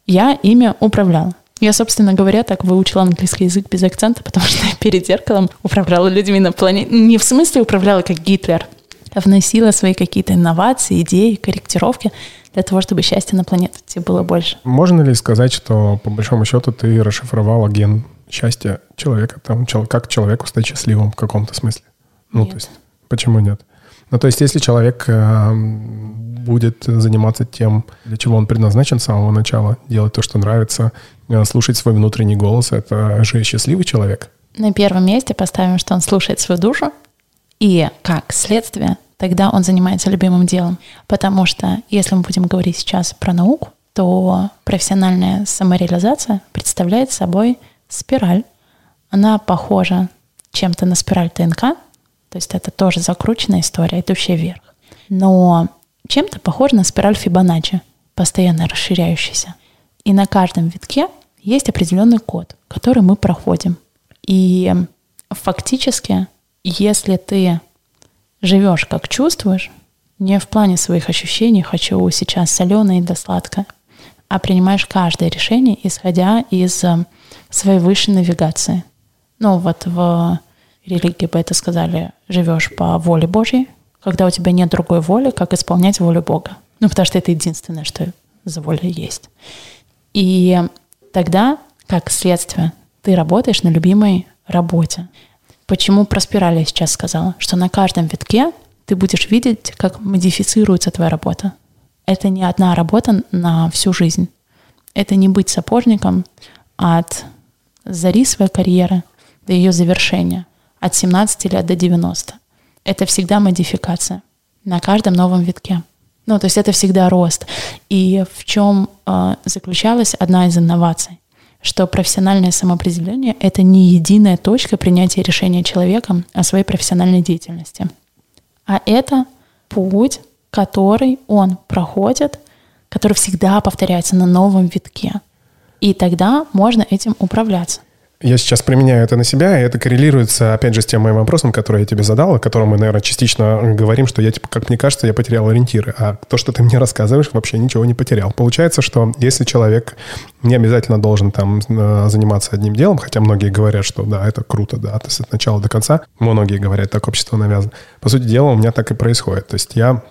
я ими управляла. Я, собственно говоря, так выучила английский язык без акцента, потому что перед зеркалом управляла людьми на планете. Не в смысле управляла, как Гитлер, а вносила свои какие-то инновации, идеи, корректировки для того, чтобы счастья на планете было больше. Можно ли сказать, что по большому счету ты расшифровала ген счастья человека, там, как человеку стать счастливым в каком-то смысле? Ну, нет. то есть, почему нет? Ну, то есть, если человек э, будет заниматься тем, для чего он предназначен с самого начала, делать то, что нравится, э, слушать свой внутренний голос, это же счастливый человек. На первом месте поставим, что он слушает свою душу, и как следствие, тогда он занимается любимым делом. Потому что если мы будем говорить сейчас про науку, то профессиональная самореализация представляет собой спираль. Она похожа чем-то на спираль ТНК, то есть это тоже закрученная история, идущая вверх. Но чем-то похоже на спираль Фибоначчи, постоянно расширяющаяся. И на каждом витке есть определенный код, который мы проходим. И фактически, если ты живешь как чувствуешь, не в плане своих ощущений «хочу сейчас соленое да сладкое», а принимаешь каждое решение, исходя из э, своей высшей навигации. Ну вот в религии бы это сказали, живешь по воле Божьей, когда у тебя нет другой воли, как исполнять волю Бога. Ну, потому что это единственное, что за воля есть. И тогда, как следствие, ты работаешь на любимой работе. Почему про спираль я сейчас сказала? Что на каждом витке ты будешь видеть, как модифицируется твоя работа. Это не одна работа на всю жизнь. Это не быть сапожником от зари своей карьеры до ее завершения от 17 лет до 90. Это всегда модификация на каждом новом витке. Ну, то есть это всегда рост. И в чем э, заключалась одна из инноваций? Что профессиональное самоопределение — это не единая точка принятия решения человеком о своей профессиональной деятельности, а это путь, который он проходит, который всегда повторяется на новом витке. И тогда можно этим управляться. Я сейчас применяю это на себя, и это коррелируется, опять же, с тем моим вопросом, который я тебе задал, о котором мы, наверное, частично говорим, что я, типа, как мне кажется, я потерял ориентиры. А то, что ты мне рассказываешь, вообще ничего не потерял. Получается, что если человек не обязательно должен там э, заниматься одним делом, хотя многие говорят, что да, это круто, да, от начала до конца, многие говорят, так общество навязано. По сути дела, у меня так и происходит. То есть я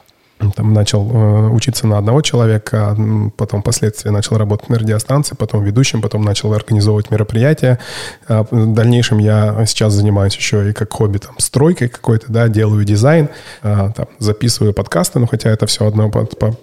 там начал э, учиться на одного человека, потом впоследствии начал работать на радиостанции, потом ведущим, потом начал организовывать мероприятия. А в дальнейшем я сейчас занимаюсь еще и как хобби там стройкой какой-то, да, делаю дизайн, а, там, записываю подкасты, ну хотя это все одно,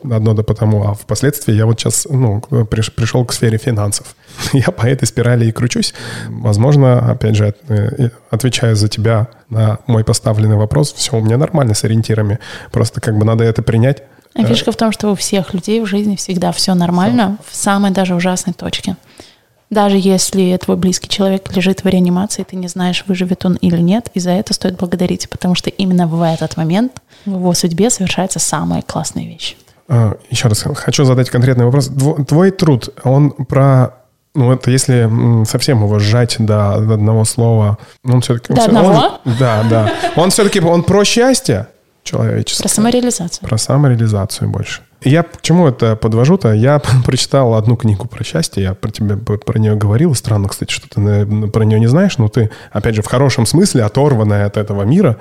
одно да потому, а впоследствии я вот сейчас ну, приш, пришел к сфере финансов. (laughs) Я по этой спирали и кручусь. Возможно, опять же, э, отвечая за тебя на мой поставленный вопрос, все у меня нормально с ориентирами, просто как бы надо это принять. А фишка в том, что у всех людей в жизни всегда все нормально, все. в самой даже ужасной точке. Даже если твой близкий человек лежит в реанимации, ты не знаешь, выживет он или нет, и за это стоит благодарить, потому что именно в этот момент в его судьбе совершается самая классная вещь. А, еще раз хочу задать конкретный вопрос. Твой труд, он про ну, это если совсем его сжать до, одного слова, он все-таки... До он, одного? Он, да, да. Он все-таки, он про счастье человеческое. Про самореализацию. Про самореализацию больше. Я к чему это подвожу-то? Я (laughs) прочитал одну книгу про счастье, я про тебя про нее говорил. Странно, кстати, что ты про нее не знаешь, но ты, опять же, в хорошем смысле оторванная от этого мира.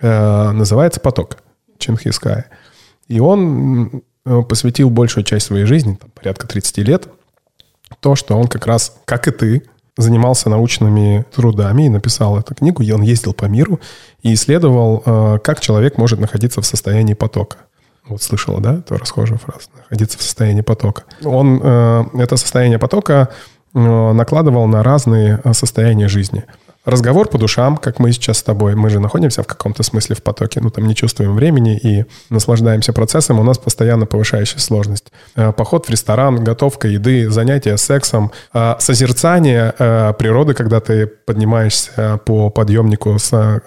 Э, называется «Поток» Чингисхая. И он э, посвятил большую часть своей жизни, там, порядка 30 лет, то, что он как раз, как и ты, занимался научными трудами и написал эту книгу. И он ездил по миру и исследовал, э, как человек может находиться в состоянии потока. Вот слышала, да, эту расхожую фразу? Находиться в состоянии потока. Он э, это состояние потока э, накладывал на разные состояния жизни – разговор по душам, как мы сейчас с тобой. Мы же находимся в каком-то смысле в потоке, ну там не чувствуем времени и наслаждаемся процессом. У нас постоянно повышающая сложность. Э, поход в ресторан, готовка еды, занятия сексом, э, созерцание э, природы, когда ты поднимаешься по подъемнику с,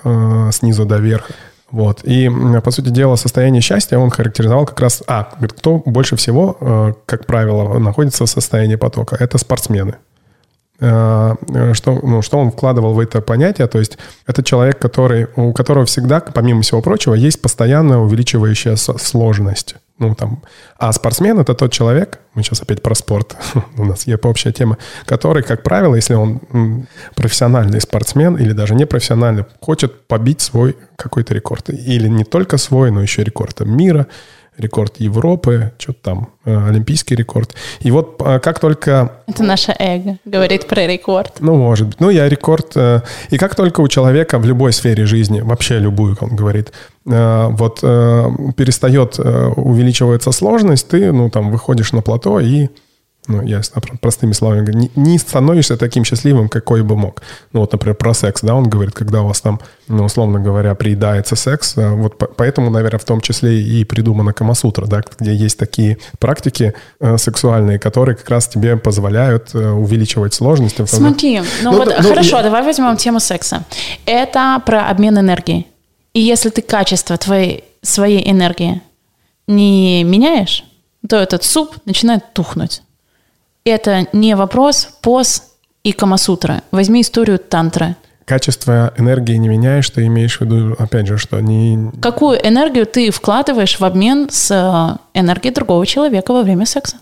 снизу до верха. Вот. И, по сути дела, состояние счастья он характеризовал как раз... А, кто больше всего, как правило, находится в состоянии потока? Это спортсмены. Э, что, ну, что он вкладывал в это понятие. То есть это человек, который, у которого всегда, помимо всего прочего, есть постоянная увеличивающая сложность. Ну, там. А спортсмен — это тот человек, мы сейчас опять про спорт, (laughs) у нас есть общая тема, который, как правило, если он профессиональный спортсмен или даже не профессиональный, хочет побить свой какой-то рекорд. Или не только свой, но еще рекорд мира, рекорд Европы, что-то там, э, олимпийский рекорд. И вот э, как только... Это наше эго говорит про рекорд. Ну, может быть. Ну, я рекорд... Э, и как только у человека в любой сфере жизни, вообще любую, как он говорит, вот перестает увеличиваться сложность, ты, ну, там, выходишь на плато и ну, я простыми словами говорю, не, не становишься таким счастливым, какой бы мог. Ну, вот, например, про секс, да, он говорит, когда у вас там, ну, условно говоря, приедается секс, э, вот по, поэтому, наверное, в том числе и придумана Камасутра, да, где есть такие практики э, сексуальные, которые как раз тебе позволяют э, увеличивать сложности. Смотри, ну, ну вот, ну, хорошо, я... давай возьмем тему секса. Это про обмен энергией. И если ты качество твоей, своей энергии не меняешь, то этот суп начинает тухнуть это не вопрос поз и камасутры. Возьми историю тантры. Качество энергии не меняешь, ты имеешь в виду, опять же, что не... Какую энергию ты вкладываешь в обмен с э, энергией другого человека во время секса?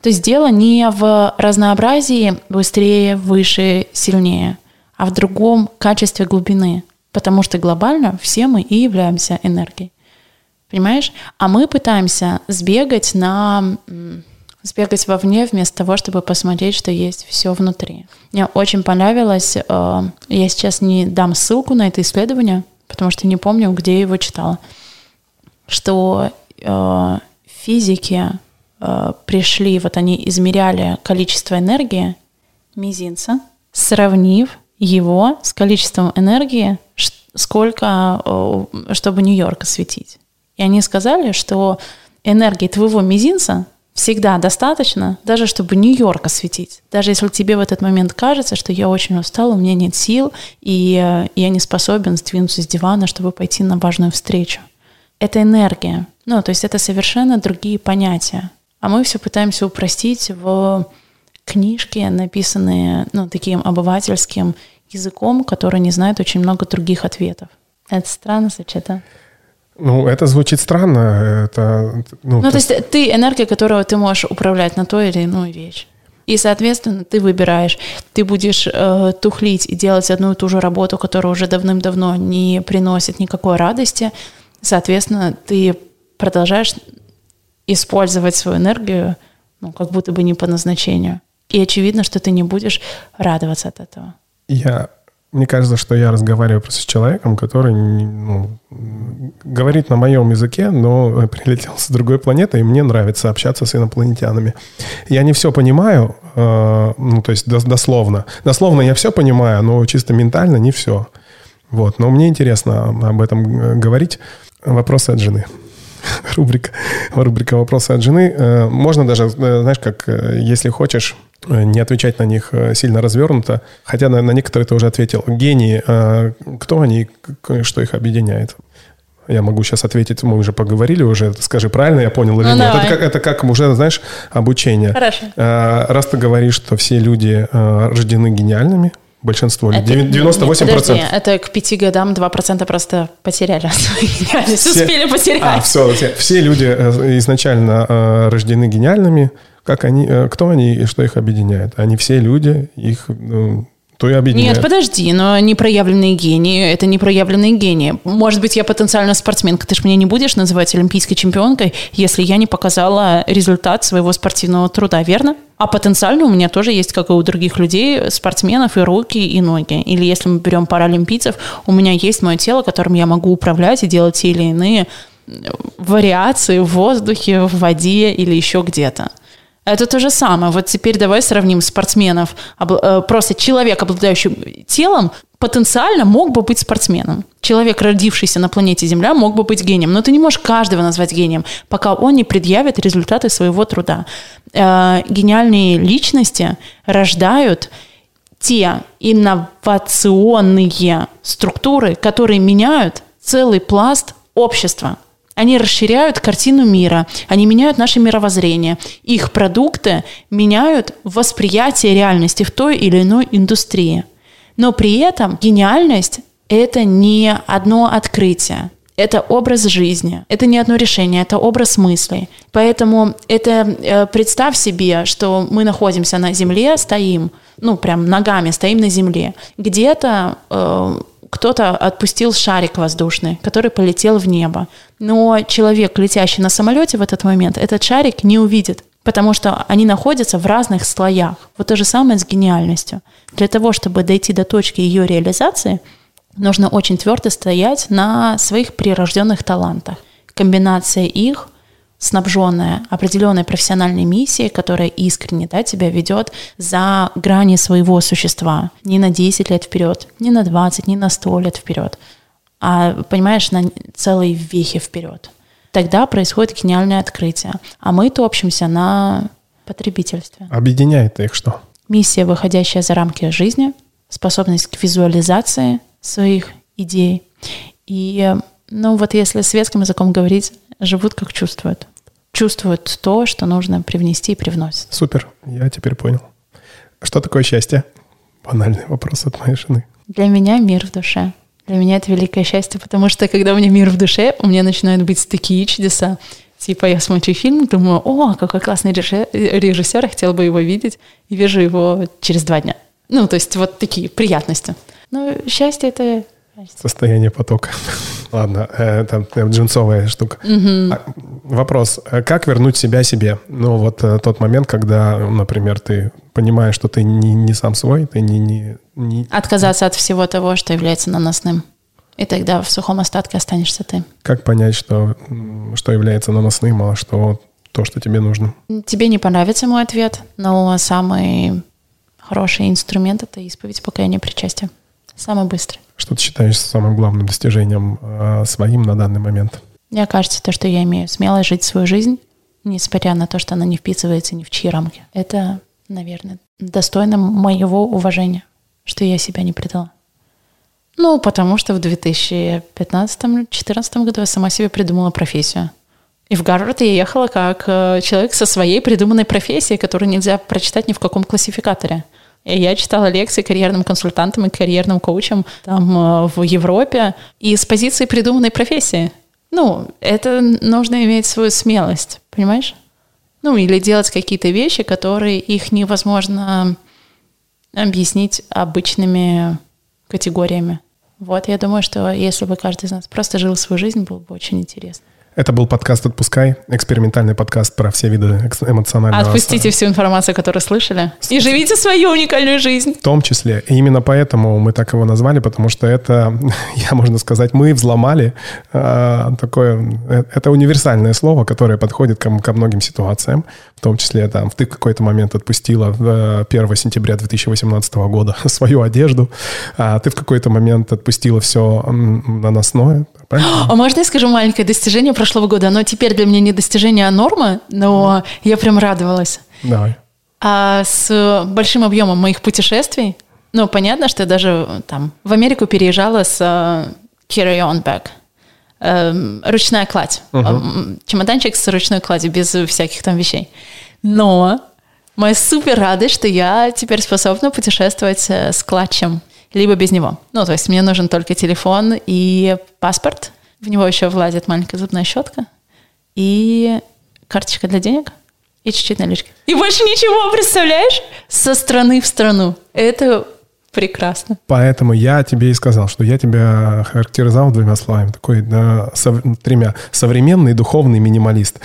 То есть дело не в разнообразии быстрее, выше, сильнее, а в другом качестве глубины. Потому что глобально все мы и являемся энергией. Понимаешь? А мы пытаемся сбегать на сбегать вовне вместо того, чтобы посмотреть, что есть все внутри. Мне очень понравилось, э, я сейчас не дам ссылку на это исследование, потому что не помню, где я его читала, что э, физики э, пришли, вот они измеряли количество энергии мизинца, сравнив его с количеством энергии, сколько, чтобы Нью-Йорк осветить. И они сказали, что энергии твоего мизинца всегда достаточно, даже чтобы Нью-Йорк осветить. Даже если тебе в этот момент кажется, что я очень устал, у меня нет сил, и э, я не способен сдвинуться с дивана, чтобы пойти на важную встречу. Это энергия. Ну, то есть это совершенно другие понятия. А мы все пытаемся упростить в книжке, написанные ну, таким обывательским языком, который не знает очень много других ответов. Это странно звучит, да? Ну, это звучит странно. Это, ну, ну то есть ты энергия, которую ты можешь управлять на той или иную вещь. И, соответственно, ты выбираешь, ты будешь э, тухлить и делать одну и ту же работу, которая уже давным-давно не приносит никакой радости. Соответственно, ты продолжаешь использовать свою энергию, ну, как будто бы не по назначению. И очевидно, что ты не будешь радоваться от этого. Я мне кажется, что я разговариваю просто с человеком, который ну, говорит на моем языке, но прилетел с другой планеты, и мне нравится общаться с инопланетянами. Я не все понимаю, э, ну, то есть дословно. Дословно я все понимаю, но чисто ментально не все. Вот. Но мне интересно об этом э, говорить. Вопросы от жены. (laughs) Рубрика, рубрика «Вопросы от жены». Э, можно даже, э, знаешь, как, если хочешь, не отвечать на них э, сильно развернуто. Хотя на, на некоторые ты уже ответил. Гении, э, кто они, что их объединяет? Я могу сейчас ответить, мы уже поговорили уже. Скажи, правильно я понял или ну, нет? Это как, это как уже, знаешь, обучение. Хорошо. Раз ты говоришь, что все люди рождены гениальными, большинство людей, 98%. Нет, подожди, это к пяти годам 2% просто потеряли все, успели потерять. А, все, все, все люди изначально рождены гениальными, как они, э, кто они и что их объединяет? Они все люди, их ну, то и объединяет. Нет, подожди, но непроявленные гении – это непроявленные гении. Может быть, я потенциально спортсменка. Ты же меня не будешь называть олимпийской чемпионкой, если я не показала результат своего спортивного труда, верно? А потенциально у меня тоже есть, как и у других людей, спортсменов и руки, и ноги. Или если мы берем паралимпийцев, у меня есть мое тело, которым я могу управлять и делать те или иные вариации в воздухе, в воде или еще где-то. Это то же самое. Вот теперь давай сравним спортсменов. Э, просто человек, обладающий телом, потенциально мог бы быть спортсменом. Человек, родившийся на планете Земля, мог бы быть гением. Но ты не можешь каждого назвать гением, пока он не предъявит результаты своего труда. Э, гениальные личности рождают те инновационные структуры, которые меняют целый пласт общества. Они расширяют картину мира, они меняют наше мировоззрение. Их продукты меняют восприятие реальности в той или иной индустрии. Но при этом гениальность – это не одно открытие. Это образ жизни, это не одно решение, это образ мыслей. Поэтому это э, представь себе, что мы находимся на земле, стоим, ну прям ногами стоим на земле. Где-то э, кто-то отпустил шарик воздушный, который полетел в небо. Но человек, летящий на самолете в этот момент, этот шарик не увидит, потому что они находятся в разных слоях. Вот то же самое с гениальностью. Для того, чтобы дойти до точки ее реализации, нужно очень твердо стоять на своих прирожденных талантах. Комбинация их – снабженная определенной профессиональной миссией, которая искренне да, тебя ведет за грани своего существа. Не на 10 лет вперед, не на 20, не на 100 лет вперед, а, понимаешь, на целые вехи вперед. Тогда происходит гениальное открытие. А мы топчемся на потребительстве. Объединяет их что? Миссия, выходящая за рамки жизни, способность к визуализации своих идей. И, ну вот если светским языком говорить, живут как чувствуют. Чувствуют то, что нужно привнести и привносят. Супер, я теперь понял. Что такое счастье? Банальный вопрос от моей жены. Для меня мир в душе. Для меня это великое счастье, потому что когда у меня мир в душе, у меня начинают быть такие чудеса. Типа я смотрю фильм, думаю, о, какой классный режиссер, я хотела бы его видеть, и вижу его через два дня. Ну, то есть вот такие приятности. Но счастье — это Состояние потока. (laughs) Ладно, это джинсовая штука. Угу. Вопрос. А как вернуть себя себе? Ну, вот э, тот момент, когда, например, ты понимаешь, что ты не, не сам свой, ты не, не, не... Отказаться от всего того, что является наносным. И тогда в сухом остатке останешься ты. Как понять, что, что является наносным, а что то, что тебе нужно? Тебе не понравится мой ответ, но самый хороший инструмент — это исповедь покаяния причастия. Самый быстрый. Что ты считаешь самым главным достижением э, своим на данный момент? Мне кажется, то, что я имею смелость жить свою жизнь, несмотря на то, что она не вписывается ни в чьи рамки. Это, наверное, достойно моего уважения, что я себя не предала. Ну, потому что в 2015-2014 году я сама себе придумала профессию. И в Гарвард я ехала как э, человек со своей придуманной профессией, которую нельзя прочитать ни в каком классификаторе. И я читала лекции карьерным консультантам и карьерным коучам там э, в Европе и с позиции придуманной профессии. Ну, это нужно иметь свою смелость, понимаешь? Ну, или делать какие-то вещи, которые их невозможно объяснить обычными категориями. Вот, я думаю, что если бы каждый из нас просто жил свою жизнь, было бы очень интересно. Это был подкаст «Отпускай», экспериментальный подкаст про все виды эмоционального... Отпустите всю информацию, которую слышали, и живите свою уникальную жизнь. В том числе. И именно поэтому мы так его назвали, потому что это, (laughs) я можно сказать, мы взломали э, такое... Э, это универсальное слово, которое подходит ко, ко многим ситуациям. В том числе, там, ты в какой-то момент отпустила 1 сентября 2018 года (laughs) свою одежду, а ты в какой-то момент отпустила все наносное, правильно? А можно я скажу маленькое достижение прошлого года? Оно теперь для меня не достижение, а норма, но я прям радовалась. Давай. А с большим объемом моих путешествий, ну, понятно, что я даже там в Америку переезжала с uh, carry-on bag, ручная кладь, uh-huh. чемоданчик с ручной кладью, без всяких там вещей. Но моя супер радость, что я теперь способна путешествовать э, с клатчем либо без него. Ну, то есть мне нужен только телефон и паспорт. В него еще влазит маленькая зубная щетка и карточка для денег и чуть-чуть налички. И больше ничего, представляешь? Со страны в страну. Это прекрасно. Поэтому я тебе и сказал, что я тебя характеризовал двумя словами. Такой, да, сов, тремя. Современный духовный минималист,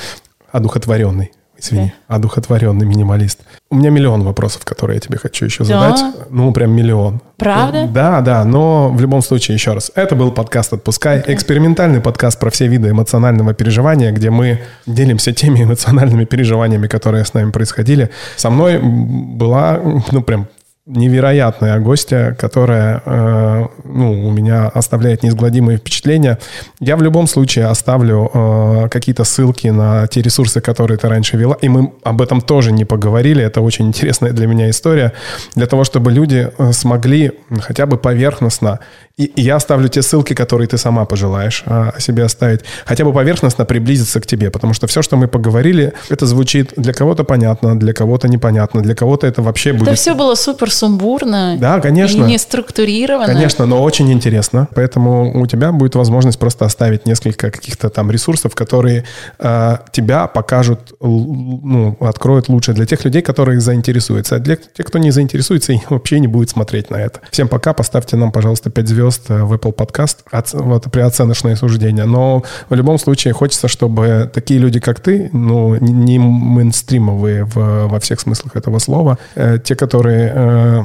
одухотворенный извини, да. одухотворенный минималист. У меня миллион вопросов, которые я тебе хочу еще задать. Да. Ну, прям миллион. Правда? Да, да, но в любом случае, еще раз, это был подкаст «Отпускай», okay. экспериментальный подкаст про все виды эмоционального переживания, где мы делимся теми (laughs) эмоциональными переживаниями, которые с нами происходили. Со мной была, ну, прям невероятная гостья, которая э, ну, у меня оставляет неизгладимые впечатления. Я в любом случае оставлю э, какие-то ссылки на те ресурсы, которые ты раньше вела, и мы об этом тоже не поговорили. Это очень интересная для меня история, для того, чтобы люди э, смогли хотя бы поверхностно и я оставлю те ссылки, которые ты сама пожелаешь а, себе оставить. Хотя бы поверхностно приблизиться к тебе. Потому что все, что мы поговорили, это звучит для кого-то понятно, для кого-то непонятно, для кого-то это вообще будет... Это все было супер сумбурно. Да, конечно. И не структурировано. Конечно, но очень интересно. Поэтому у тебя будет возможность просто оставить несколько каких-то там ресурсов, которые э, тебя покажут, ну, откроют лучше для тех людей, которые заинтересуются. А для тех, кто не заинтересуется и вообще не будет смотреть на это. Всем пока. Поставьте нам, пожалуйста, 5 звезд звезд в Apple Podcast вот, при оценочное суждение. Но в любом случае хочется, чтобы такие люди, как ты, ну, не мейнстримовые в, во всех смыслах этого слова, э, те, которые э,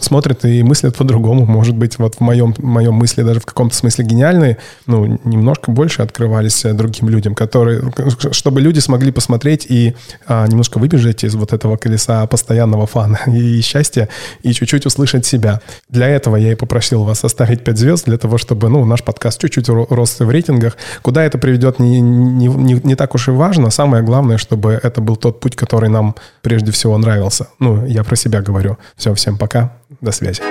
смотрят и мыслят по-другому, может быть, вот в моем, моем мысли даже в каком-то смысле гениальные, ну, немножко больше открывались другим людям, которые, чтобы люди смогли посмотреть и а, немножко выбежать из вот этого колеса постоянного фана (laughs) и счастья и чуть-чуть услышать себя. Для этого я и попросил вас оставить поставить 5 звезд для того, чтобы ну, наш подкаст чуть-чуть рос в рейтингах. Куда это приведет, не, не, не, не так уж и важно. Самое главное, чтобы это был тот путь, который нам прежде всего нравился. Ну, я про себя говорю. Все, всем пока. До связи.